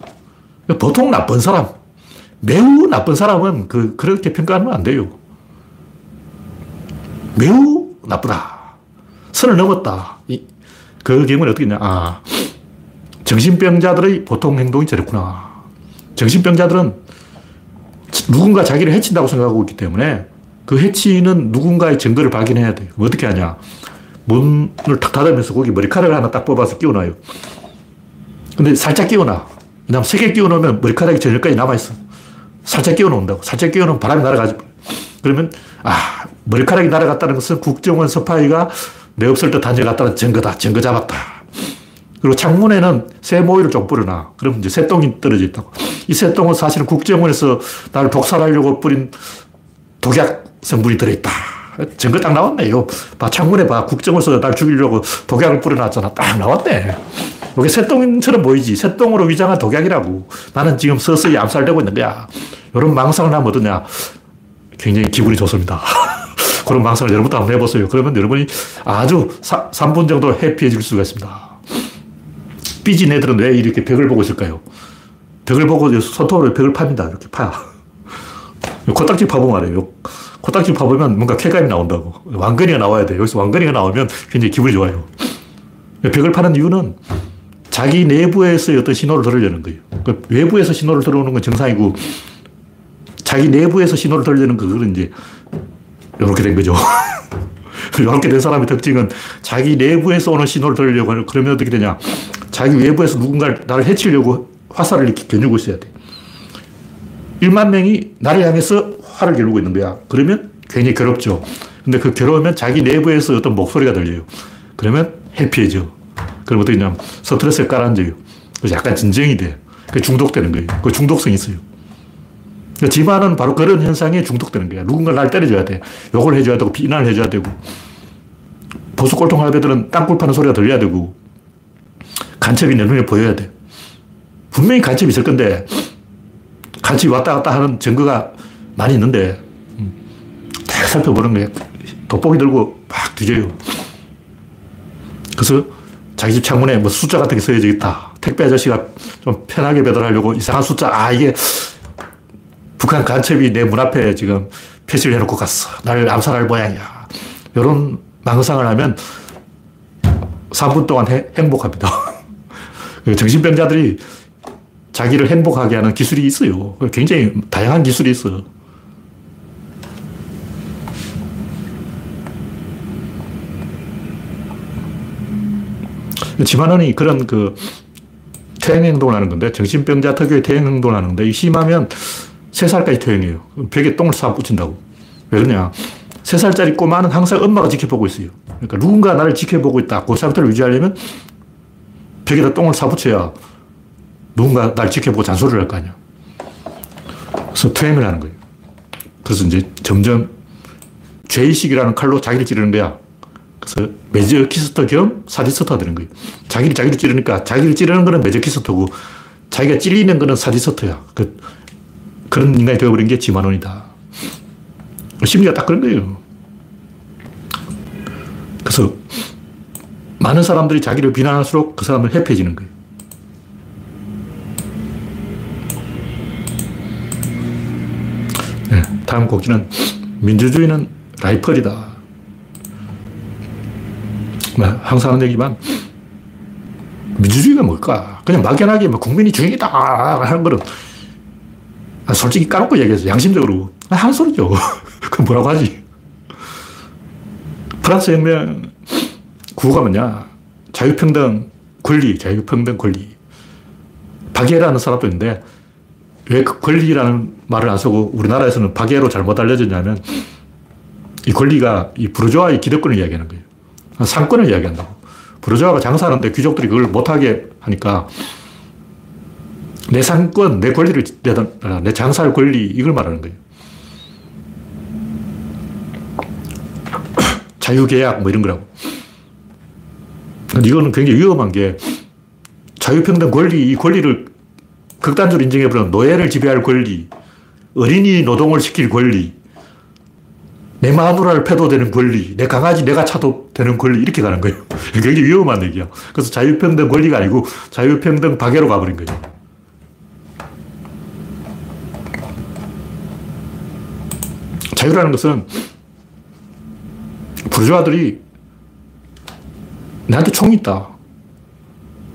Speaker 1: 보통 나쁜 사람, 매우 나쁜 사람은 그, 그렇게 평가하면 안 돼요. 매우 나쁘다. 선을 넘었다. 이, 그 경우는 어떻게 냐 아, 정신병자들의 보통 행동이 저렇구나. 정신병자들은 누군가 자기를 해친다고 생각하고 있기 때문에 그 해치는 누군가의 증거를 발견해야 돼요. 어떻게 하냐. 문을 탁 닫으면서 거기 머리카락을 하나 딱 뽑아서 끼워놔요. 근데 살짝 끼워놔. 왜냐면 세개 끼워놓으면 머리카락이 저녁까지 남아있어. 살짝 끼워놓는다고. 살짝 끼워놓으면 바람이 날아가지. 그러면, 아, 머리카락이 날아갔다는 것은 국정원 스파이가 내 없을 때 다녀갔다는 증거다. 증거 잡았다. 그리고 창문에는 새 모이를 좀 뿌려놔. 그럼 이제 새똥이 떨어져 있다고. 이 새똥은 사실은 국정원에서 나를 독살하려고 뿌린 독약 성분이 들어있다. 증거 딱 나왔네요. 봐, 창문에 봐. 국정원에서 날 죽이려고 독약을 뿌려놨잖아. 딱 나왔네. 이게 새똥처럼 보이지. 새똥으로 위장한 독약이라고. 나는 지금 서서히 암살되고 있는 거야. 이런 망상을 하면 어떠냐. 굉장히 기분이 좋습니다. 그런 망상을 여러분도 한번 해보세요. 그러면 여러분이 아주 사, 3분 정도 해피해질 수가 있습니다. 삐진 애들은 왜 이렇게 벽을 보고 있을까요? 벽을 보고 손톱으로 벽을 팝니다. 이렇게 파. 코딱지 파보 말이에요. 코딱지 파보면 뭔가 쾌감이 나온다고. 왕건이가 나와야 돼. 여기서 왕건이가 나오면 굉장히 기분이 좋아요. 벽을 파는 이유는 자기 내부에서 어떤 신호를 들으려는 거예요. 그 외부에서 신호를 들어오는 건 정상이고 자기 내부에서 신호를 들으려는 그거는 이제 이렇게 된 거죠. 이렇게 된 사람의 특징은 자기 내부에서 오는 신호를 들으려고 하는 그러면 어떻게 되냐. 자기 외부에서 누군가를 나를 해치려고 화살을 이렇게 겨누고 있어야 돼. 1만 명이 나를 향해서 화를 겨누고 있는 거야. 그러면 굉장히 괴롭죠. 근데 그 괴로우면 자기 내부에서 어떤 목소리가 들려요. 그러면 해피해져. 그럼 어떻게 냐면 스트레스를 깔아앉아요. 약간 진정이 돼. 그 중독되는 거예요. 그 중독성이 있어요. 지만은 바로 그런 현상에 중독되는 거야. 누군가 날 때려줘야 돼. 욕을 해줘야 되고, 비난을 해줘야 되고, 보수 꼴통 할배들은 땅굴 파는 소리가 들려야 되고, 간첩이 내 눈에 보여야 돼. 분명히 간첩이 있을 건데, 간첩이 왔다 갔다 하는 증거가 많이 있는데, 딱 살펴보는 거야. 돋보기 들고 막 뒤져요. 그래서 자기 집 창문에 뭐 숫자 같은 게 써져 있다. 택배 아저씨가 좀 편하게 배달하려고 이상한 숫자, 아, 이게 북한 간첩이 내 문 앞에 지금 표시를 해놓고 갔어. 나를 암살할 모양이야. 이런 망상을 하면 3분 동안 해, 행복합니다. 그 정신병자들이 자기를 행복하게 하는 기술이 있어요. 굉장히 다양한 기술이 있어요. 지만원이 그런 그 퇴행 행동을 하는 건데, 정신병자 특유의 퇴행 행동을 하는데, 이 심하면 3살까지 퇴행해요. 벽에 똥을 싹 붙인다고. 왜 그러냐. 3살짜리 꼬마는 항상 엄마가 지켜보고 있어요. 그러니까 누군가 나를 지켜보고 있다. 그 상태를 유지하려면 벽에다 똥을 사 붙여야 누군가 날 지켜보고 잔소리를 할 거 아니야. 그래서 퇴행을 하는 거예요. 그래서 이제 점점 죄의식이라는 칼로 자기를 찌르는 거야. 그래서 매저키스터 겸 사디스터가 되는 거예요. 자기를 자기를 찌르니까 자기를 찌르는 거는 매저키스터고 자기가 찔리는 거는 사디스터야. 그 그런 인간이 되어버린 게 지만원이다. 심리가 딱 그런 거예요. 그래서 많은 사람들이 자기를 비난할수록 그 사람은 해피해지는 거예요. 네, 다음 곡지는 민주주의는 라이플이다. 뭐, 항상 하는 얘기만 민주주의가 뭘까? 그냥 막연하게 뭐 국민이 주인이다 하는 거는 아, 솔직히 까놓고 얘기해서 양심적으로 아, 한 소리죠. 그럼 뭐라고 하지? 프랑스 혁명 구호가 뭐냐? 자유평등 권리, 자유평등 권리. 박예라는 사람도 있는데 왜 그 권리라는 말을 안 쓰고 우리나라에서는 박예로 잘못 알려졌냐면 이 권리가 이 부르주아의 기득권을 이야기하는 거예요. 상권을 이야기한다고. 부르주아가 장사하는데 귀족들이 그걸 못하게 하니까 내 상권, 내 권리를, 내, 내 장사할 권리, 이걸 말하는 거예요. 자유계약, 뭐 이런 거라고. 이거는 굉장히 위험한 게 자유평등 권리, 이 권리를 극단적으로 인정해버리면 노예를 지배할 권리, 어린이 노동을 시킬 권리, 내 마누라를 패도 되는 권리, 내 강아지 내가 차도 되는 권리, 이렇게 가는 거예요. 굉장히 위험한 얘기야. 그래서 자유평등 권리가 아니고 자유평등 박애로 가버린 거죠. 자유라는 것은 부르주아들이 나한테 총이 있다.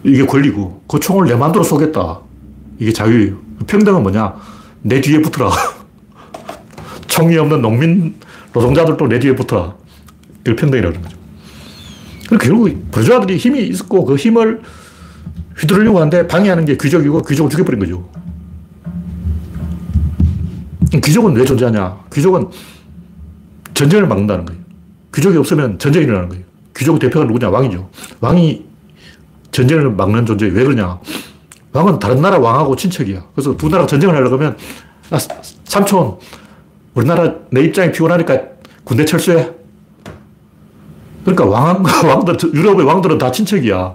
Speaker 1: 이게 권리고, 그 총을 내 마음대로 쏘겠다. 이게 자유예요. 평등은 뭐냐? 내 뒤에 붙어라. 총이 없는 농민 노동자들도 내 뒤에 붙어라. 이걸 평등이라는 거죠. 결국 부르주아들이 힘이 있었고 그 힘을 휘두르려고 하는데 방해하는 게 귀족이고 귀족을 죽여버린 거죠. 귀족은 왜 존재하냐? 귀족은 전쟁을 막는다는 거예요. 귀족이 없으면 전쟁이 일어나는 거예요. 귀족 대표가 누구냐? 왕이죠. 왕이 전쟁을 막는 존재. 왜 그러냐? 왕은 다른 나라 왕하고 친척이야. 그래서 두 나라가 전쟁을 하려면, 아, 삼촌, 우리나라 내 입장이 피곤하니까 군대 철수해. 그러니까 왕, 왕들, 유럽의 왕들은 다 친척이야.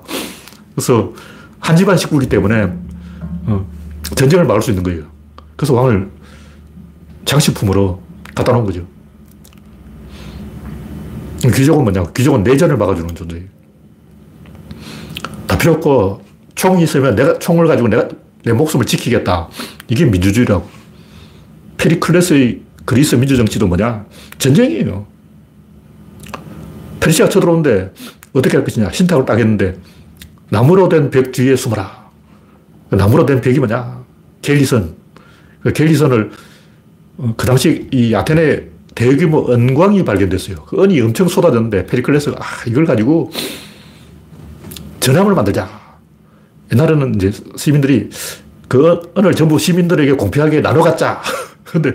Speaker 1: 그래서 한 집안 식구이기 때문에 어, 전쟁을 막을 수 있는 거예요. 그래서 왕을 장식품으로 갖다 놓은 거죠. 귀족은 뭐냐? 귀족은 내전을 막아주는 존재예요. 다 필요 없고 총이 있으면 내가 총을 가지고 내가 내 목숨을 지키겠다. 이게 민주주의라고. 페리클레스의 그리스 민주정치도 뭐냐? 전쟁이에요. 페르시아 쳐들어오는데 어떻게 할 것이냐? 신탁을 따겠는데 나무로 된 벽 뒤에 숨어라. 나무로 된 벽이 뭐냐? 갤리선. 그 갤리선을 어, 그 당시 이 아테네 대규모 은광이 발견됐어요. 그 은이 엄청 쏟아졌는데 페리클레스가 아, 이걸 가지고 전함을 만들자. 옛날에는 이제 시민들이 그 은을 전부 시민들에게 공평하게 나눠 갖자. 근데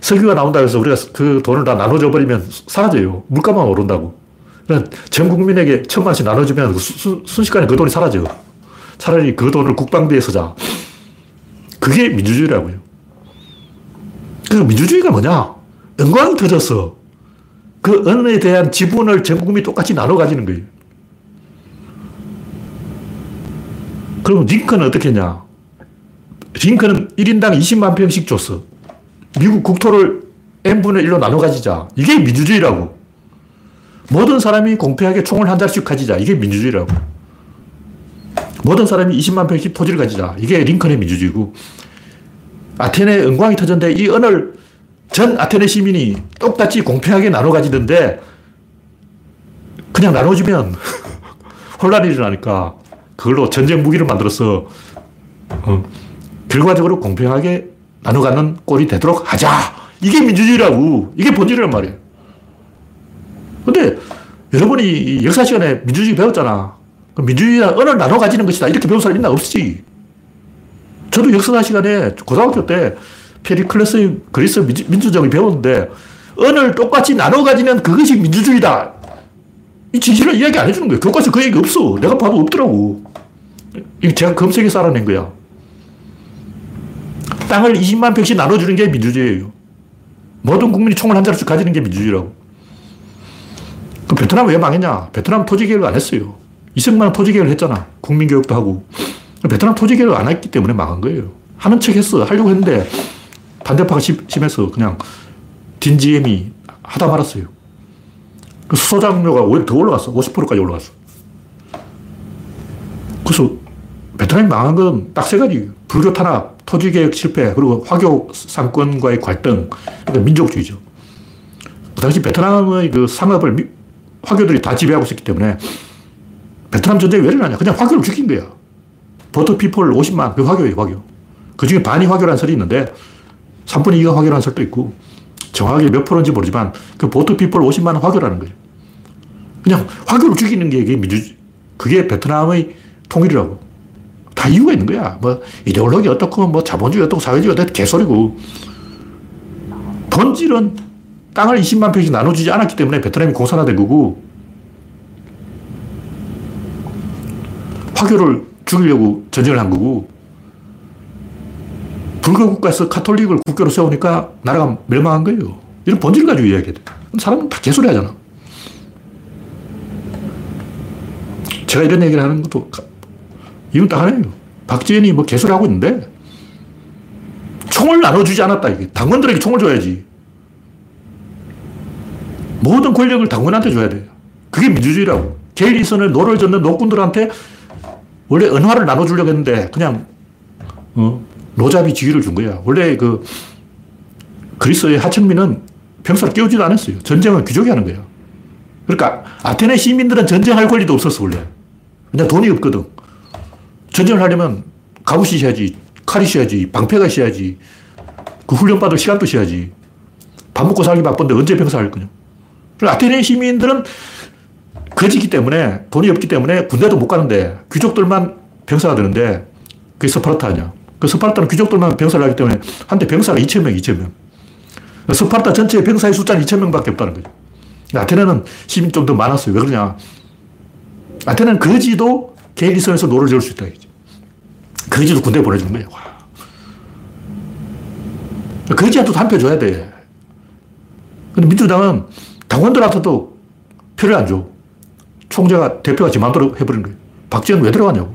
Speaker 1: 석유가 나온다 해서 우리가 그 돈을 다 나눠줘 버리면 사라져요. 물가만 오른다고. 그러니까 국민에게 천만 원씩 나눠주면 그 수, 순식간에 그 돈이 사라져. 차라리 그 돈을 국방비에 쓰자. 그게 민주주의라고요. 그래서 민주주의가 뭐냐? 은광이 터졌어. 그 은에 대한 지분을 전 국민이 똑같이 나눠 가지는 거예요. 그럼 링컨은 어떻게 했냐? 링컨은 1인당 20만 평씩 줬어. 미국 국토를 n분의 1로 나눠 가지자. 이게 민주주의라고. 모든 사람이 공평하게 총을 한 자씩 가지자. 이게 민주주의라고. 모든 사람이 20만 평씩 토지를 가지자. 이게 링컨의 민주주의고. 아테네 은광이 터졌는데 이 은을 전 아테네 시민이 똑같이 공평하게 나눠 가지던데 그냥 나눠주면 혼란이 일어나니까 그걸로 전쟁 무기를 만들어서 어, 결과적으로 공평하게 나눠 갖는 꼴이 되도록 하자. 이게 민주주의라고. 이게 본질이란 말이에요. 근데 여러분이 역사 시간에 민주주의 배웠잖아. 민주주의가 은을 나눠 가지는 것이다. 이렇게 배운 사람 있나? 없지. 저도 역사 시간에 고등학교 때 페리클레스 그리스 민주정을 배웠는데 언을 똑같이 나눠 가지면 그것이 민주주의다. 이 진실을 이야기 안 해주는 거예요. 교과서 그 얘기 없어. 내가 봐도 없더라고. 이 제가 검색해서 알아낸 거야. 땅을 20만 평씩 나눠주는 게 민주주의예요. 모든 국민이 총을 한 자루씩 가지는 게 민주주의라고. 그 베트남 왜 망했냐? 베트남 토지 개혁을 안 했어요. 이승만은 토지 개혁을 했잖아. 국민 교육도 하고. 베트남 토지 개혁을 안 했기 때문에 망한 거예요. 하는 척 했어. 하려고 했는데 반대파가 심 해서 그냥 딘지엠이 하다 말았어요. 그 수소장료가 오히려 더 올라갔어. 50%까지 올라갔어. 그래서 베트남이 망한 건 딱 세 가지. 불교 탄압, 토지개혁 실패, 그리고 화교 상권과의 갈등. 그러니까 민족주의죠. 그 당시 베트남의 그 상업을 미, 화교들이 다 지배하고 있었기 때문에 베트남 전쟁이 왜 일어나냐. 그냥 화교를 죽인 거야. 보트 피플 50만, 그 화교예요, 화교. 그 중에 반이 화교라는 설이 있는데 3분의 2가 화교라는 설도 있고 정확하게 몇 프로인지 모르지만 그 보트 피플 50만 화교라는 거죠. 그냥 화교를 죽이는 게 그게 민주, 그게 베트남의 통일이라고. 다 이유가 있는 거야. 뭐, 이데올로기 어떻고, 뭐, 자본주의 어떻고, 사회주의 어떻고, 개소리고. 본질은 땅을 20만 평씩 나눠주지 않았기 때문에 베트남이 공산화된 거고, 화교를 죽이려고 전쟁을 한 거고, 불교 국가에서 카톨릭을 국교로 세우니까 나라가 멸망한 거예요. 이런 본질 가지고 이야기해. 사람은 다 개소리 하잖아. 제가 이런 얘기를 하는 것도 이유는 딱 하나예요. 박지원이 뭐 개소리 하고 있는데 총을 나눠주지 않았다. 이게 당원들에게 총을 줘야지. 모든 권력을 당원한테 줘야 돼요. 그게 민주주의라고. 갤리선을 노를 젓는 노꾼들한테 원래 은화를 나눠주려고 했는데 그냥 어, 노잡이 지위를 준 거야. 원래 그 그리스의 하층민은 병사를 끼우지도 않았어요. 전쟁은 귀족이 하는 거야. 그러니까 아테네 시민들은 전쟁할 권리도 없었어 원래. 그냥 돈이 없거든. 전쟁을 하려면 갑옷이 있어야지, 칼이 있어야지, 방패가 있어야지, 그 훈련 받을 시간도 있어야지. 밥 먹고 살기 바쁜데 언제 병사할 거냐. 아테네 시민들은 거지기 때문에 돈이 없기 때문에 군대도 못 가는데 귀족들만 병사가 되는데 그게 스파르타 아니야. 그 스파르타는 귀족들만 병사를 하기 때문에 한때 병사가 2천명, 2천명. 스파르타 전체 병사의 숫자는 2천명 밖에 없다는 거죠. 아테네는 시민 좀 더 많았어요. 왜 그러냐. 아테네는 거지도 갤리선에서 노를 저을 수 있다. 거지도 군대 보내주는 거예요. 거지한테도 한 표 줘야 돼. 근데 민주당은 당원들한테도 표를 안 줘. 총재가, 대표가 지 마음대로 해버린 거예요. 박지원 왜 들어가냐고.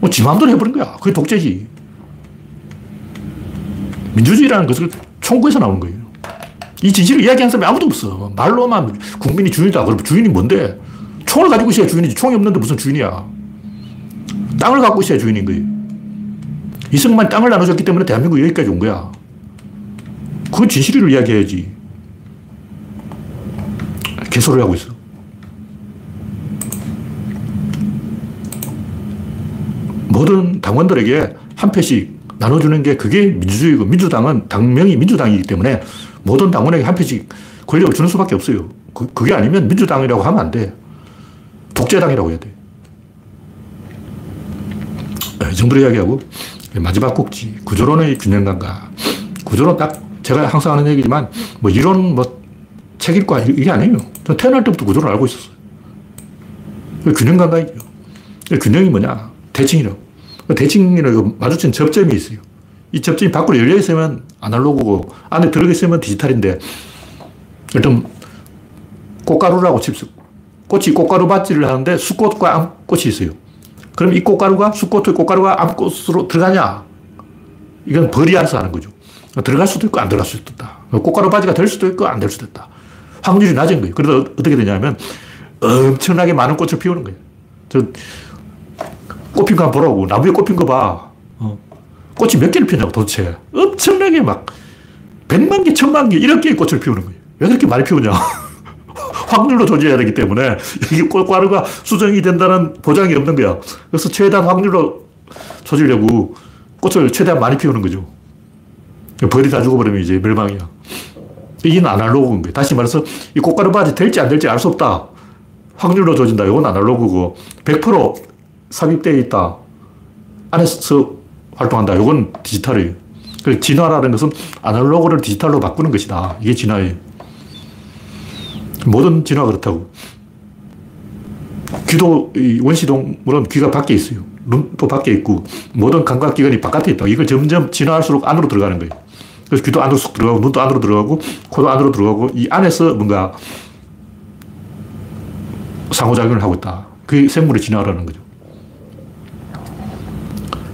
Speaker 1: 뭐, 지 마음대로 해버린 거야. 그게 독재지. 민주주의라는 것을 총구에서 나오는 거예요. 이 진실을 이야기하는 사람이 아무도 없어. 말로만 국민이 주인이다. 그러면 주인이 뭔데? 총을 가지고 있어야 주인이지. 총이 없는데 무슨 주인이야. 땅을 갖고 있어야 주인인 거예요. 이승만 땅을 나눠줬기 때문에 대한민국 여기까지 온 거야. 그건 진실을 이야기해야지. 개소를 하고 있어. 모든 당원들에게 한 표씩 나눠주는 게 그게 민주주의고 민주당은 당명이 민주당이기 때문에 모든 당원에게 한 표씩 권력을 주는 수밖에 없어요. 그, 그게 아니면 민주당이라고 하면 안 돼. 독재당이라고 해야 돼. 이 정도로 이야기하고 마지막 꼭지 구조론의 균형감과 구조론 딱 제가 항상 하는 얘기지만 뭐 이론 뭐 책임과 이게 아니에요. 저 태어날 때부터 구조를 알고 있었어요. 균형감각이죠. 균형이 뭐냐? 대칭이라고. 대칭이라고 마주친 접점이 있어요. 이 접점이 밖으로 열려 있으면 아날로그고 안에 들어가 있으면 디지털인데 일단 꽃가루라고 칩시다. 꽃이 꽃가루 밭질을 하는데 수꽃과 암꽃이 있어요. 그럼 이 꽃가루가 수꽃의 꽃가루가 암꽃으로 들어가냐? 이건 벌이 알아서 하는 거죠. 들어갈 수도 있고 안 들어갈 수도 있다. 꽃가루 바지가 될 수도 있고 안 될 수도 있다. 확률이 낮은 거예요. 그래서 어떻게 되냐면 엄청나게 많은 꽃을 피우는 거예요. 저 꽃핀 거 보라고. 나무에 꽃핀 거 봐. 어. 꽃이 몇 개를 피냐고 도대체. 엄청나게 막 백만 개, 천만 개, 이런 개의 꽃을 피우는 거예요. 왜 그렇게 많이 피우냐. 확률로 조절해야 되기 때문에 이게 꽃가루가 수정이 된다는 보장이 없는 거야. 그래서 최대한 확률로 조지려고 꽃을 최대한 많이 피우는 거죠. 벌이 다 죽어버리면 이제 멸망이야. 이건 아날로그인 거예요. 다시 말해서 이 꽃가루 바지 될지 안 될지 알 수 없다. 확률로 조진다. 이건 아날로그고 100% 삽입되어 있다. 안에서 활동한다. 이건 디지털이에요. 진화라는 것은 아날로그를 디지털로 바꾸는 것이다. 이게 진화예요. 모든 진화가 그렇다고. 귀도, 원시동물은 귀가 밖에 있어요. 눈도 밖에 있고, 모든 감각기관이 바깥에 있다. 이걸 점점 진화할수록 안으로 들어가는 거예요. 그래서 귀도 안으로 쑥 들어가고, 눈도 안으로 들어가고, 코도 안으로 들어가고, 이 안에서 뭔가 상호작용을 하고 있다. 그게 생물의 진화라는 거죠.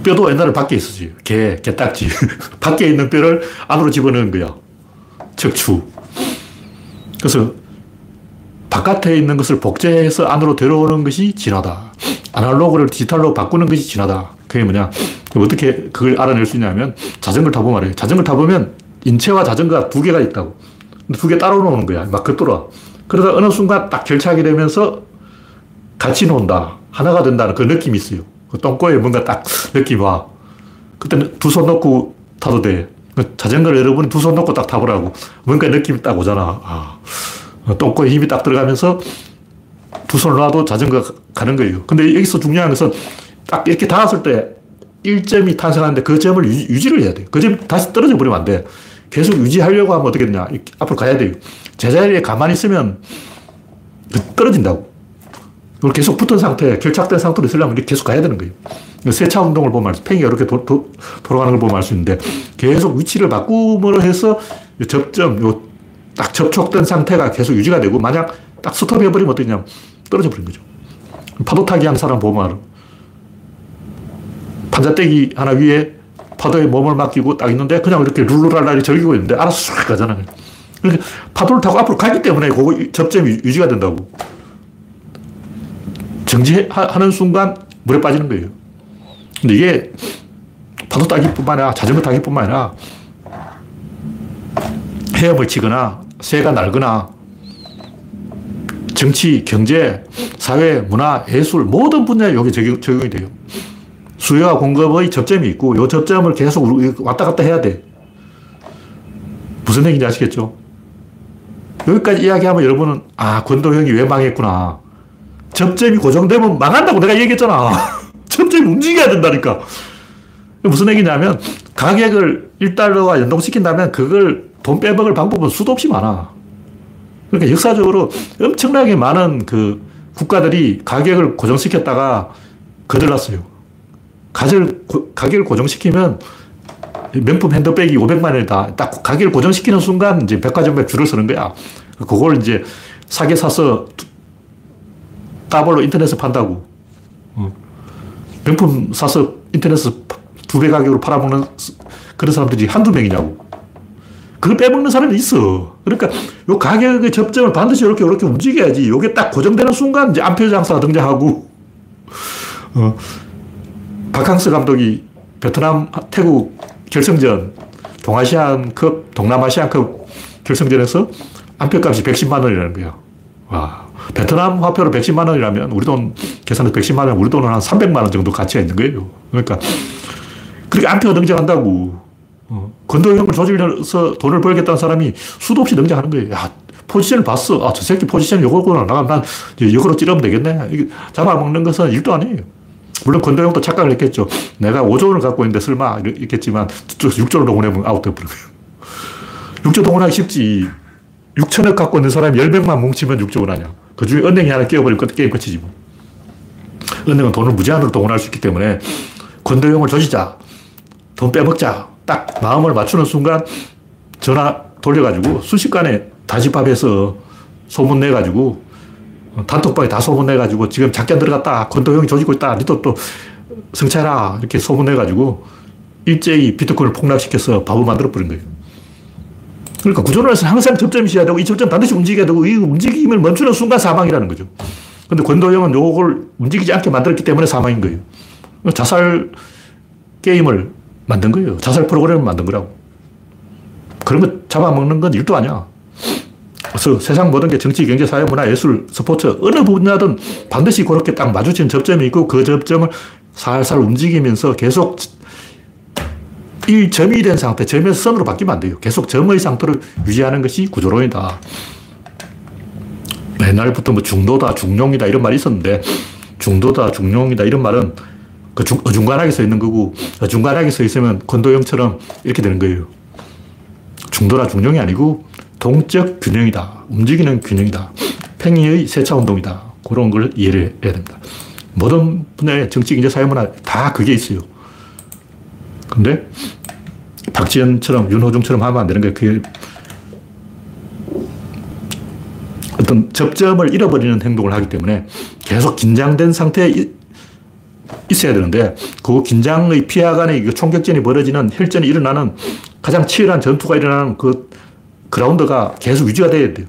Speaker 1: 뼈도 옛날에 밖에 있었지. 개, 개딱지. 밖에 있는 뼈를 안으로 집어넣은 거야. 척추. 그래서 바깥에 있는 것을 복제해서 안으로 들어오는 것이 진화다. 아날로그를 디지털로 바꾸는 것이 진화다. 그게 뭐냐. 어떻게 그걸 알아낼 수 있냐면 자전거를 타보면 말이에요. 자전거 타보면 인체와 자전거가 두 개가 있다고. 두 개 따로 노는 거야. 막 겉돌아. 그러다 어느 순간 딱 결착이 되면서 같이 논다. 하나가 된다는 그 느낌이 있어요. 그 똥꼬에 뭔가 딱 느낌이 와. 그때는 두손 놓고 타도 돼. 그 자전거를 여러분이 두 손 놓고 딱 타보라고. 뭔가 느낌이 딱 오잖아. 아. 똥꼬에 힘이 딱 들어가면서 두 손을 놔도 자전거가 가는 거예요. 근데 여기서 중요한 것은 딱 이렇게 닿았을 때 1점이 탄생하는데 그 점을 유지, 를 해야 돼요. 그 점이 다시 떨어져 버리면 안 돼. 계속 유지하려고 하면 어떻게 되냐. 앞으로 가야 돼요. 제자리에 가만히 있으면 떨어진다고. 이걸 계속 붙은 상태, 결착된 상태로 있으려면 이렇게 계속 가야 되는 거예요. 세차 운동을 보면 팽이가 이렇게 도, 도, 돌아가는 걸 보면 알 수 있는데 계속 위치를 바꾸므로 해서 접점, 요 딱 접촉된 상태가 계속 유지가 되고 만약 딱 스톱해버리면 어떠냐 떨어져 버린 거죠. 파도 타기 하는 사람 보면 판자떼기 하나 위에 파도에 몸을 맡기고 딱 있는데 그냥 이렇게 룰루랄랄이 즐기고 있는데 알아서 쑥 가잖아요. 그러니까 파도를 타고 앞으로 가기 때문에 그 접점이 유지가 된다고. 정지하는 순간 물에 빠지는 거예요. 근데 이게 파도 따기뿐만 아니라 자전거 타기뿐만 아니라 헤엄을 치거나 새가 날거나 정치, 경제, 사회, 문화, 예술 모든 분야에 여기 적용, 적용이 돼요. 수요와 공급의 접점이 있고 이 접점을 계속 왔다 갔다 해야 돼. 무슨 얘기인지 아시겠죠? 여기까지 이야기하면 여러분은 아 권도형이 왜 망했구나. 접점이 고정되면 망한다고 내가 얘기했잖아. 접점이 움직여야 된다니까. 무슨 얘기냐면 가격을 1달러와 연동시킨다면 그걸 돈 빼먹을 방법은 수도 없이 많아. 그러니까 역사적으로 엄청나게 많은 그 국가들이 가격을 고정시켰다가 거덜났어요. 가격을, 가격을 고정시키면 명품 핸드백이 500만 원이다. 딱 가격을 고정시키는 순간 이제 백화점에 줄을 서는 거야. 그걸 이제 싸게 사서 더블로 인터넷에 판다고. 어. 명품 사서 인터넷에서 두 배 가격으로 팔아먹는 그런 사람들이 한두 명이냐고. 그걸 빼먹는 사람이 있어. 그러니까 요 가격의 접점을 반드시 이렇게 이렇게 움직여야지. 요게 딱 고정되는 순간 이제 안표 장사가 등장하고, 어, 박항스 감독이 베트남, 태국 결승전, 동아시안컵, 동남아시안컵 결승전에서 안표값이 110만 원이라는 거야. 와. 베트남 화폐로 110만 원이라면 우리 돈 계산해서 110만 원, 우리 돈은 한 300만 원 정도 가치가 있는 거예요. 그러니까 그렇게 안표가 등장한다고. 어. 건도형을 조질러서 돈을 벌겠다는 사람이 수도 없이 등장하는 거예요. 야, 포지션을 봤어. 아, 저 새끼 포지션 요거구나. 나가면 난 이거로 찌르면 되겠네. 이게 잡아먹는 것은 일도 아니에요. 물론 권도형도 착각을 했겠죠. 내가 5조 원을 갖고 있는데 설마 저쪽에서 6조를 동원하면 아웃돼버린 거예요. 6조 동원하기 쉽지. 6천억 갖고 있는 사람이 10명만 뭉치면 6조 원 아니야. 그 중에 은행이 하나 끼어버리면 게임 끝이지 뭐. 은행은 돈을 무제한으로 동원할 수 있기 때문에 권도형을 조지자. 돈 빼먹자. 딱 마음을 맞추는 순간 전화 돌려가지고 순식간에 다시밥에서 소문 내가지고 단톡방에 다 소문 내가지고 지금 작전 들어갔다. 권도형이 조지고 있다. 니도 또 성찰하. 이렇게 소문 내가지고 일제히 비트코인을 폭락시켜서 바보 만들어버린 거예요. 그러니까 구조론에서 항상 접점이 있어야 되고 이 접점 반드시 움직여야 되고 이 움직임을 멈추는 순간 사망이라는 거죠. 근데 권도형은 요걸 움직이지 않게 만들었기 때문에 사망인 거예요. 자살 게임을 만든 거예요. 자살 프로그램을 만든 거라고. 그런 거 잡아먹는 건 일도 아니야. 그래서 세상 모든 게 정치, 경제, 사회, 문화, 예술, 스포츠 어느 분야든 반드시 그렇게 딱 마주치는 접점이 있고 그 접점을 살살 움직이면서 계속 이 점이 된 상태, 점에서 선으로 바뀌면 안 돼요. 계속 점의 상태를 유지하는 것이 구조론이다. 옛날부터 뭐 중도다, 중용이다 이런 말이 있었는데 중도다, 중용이다 이런 말은 그 중, 어중간하게 서 있는 거고, 어중간하게 서 있으면 권도형처럼 이렇게 되는 거예요. 중도라 중용이 아니고, 동적 균형이다. 움직이는 균형이다. 팽이의 세차 운동이다. 그런 걸 이해를 해야 됩니다. 모든 분야의 정치, 경제, 사회문화 다 그게 있어요. 근데 박지원처럼 윤호중처럼 하면 안 되는 거예요. 그게 어떤 접점을 잃어버리는 행동을 하기 때문에 계속 긴장된 상태에 있어야 되는데 그 긴장의 피하 간에 총격전이 벌어지는 혈전이 일어나는 가장 치열한 전투가 일어나는 그 그라운드가 계속 유지가 돼야 돼요.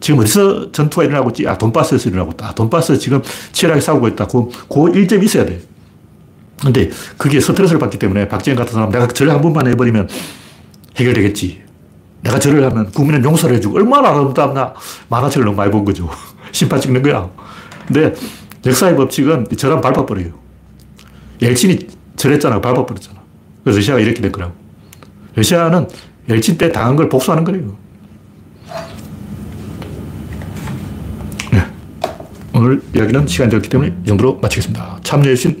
Speaker 1: 지금 어디서 전투가 일어나고 있지? 아, 돈바스에서 일어나고 있다. 아, 돈바스 지금 치열하게 싸우고 있다. 그, 그 일점이 있어야 돼. 근데 그게 스트레스를 받기 때문에 박지원 같은 사람 내가 절을 한 번만 해버리면 해결되겠지. 내가 절을 하면 국민은 용서를 해주고 얼마나 아름답나 만화책을 너무 많이 본 거죠. 심판 찍는 거야. 근데 역사의 법칙은 저랑 밟아버려요. 엘친이 저랬잖아. 밟아버렸잖아. 그래서 러시아가 이렇게 된 거라고. 러시아는 엘친 때 당한 걸 복수하는 거예요. 네. 오늘 이야기는 시간이 되었기 때문에 이 정도로 마치겠습니다. 참여해주신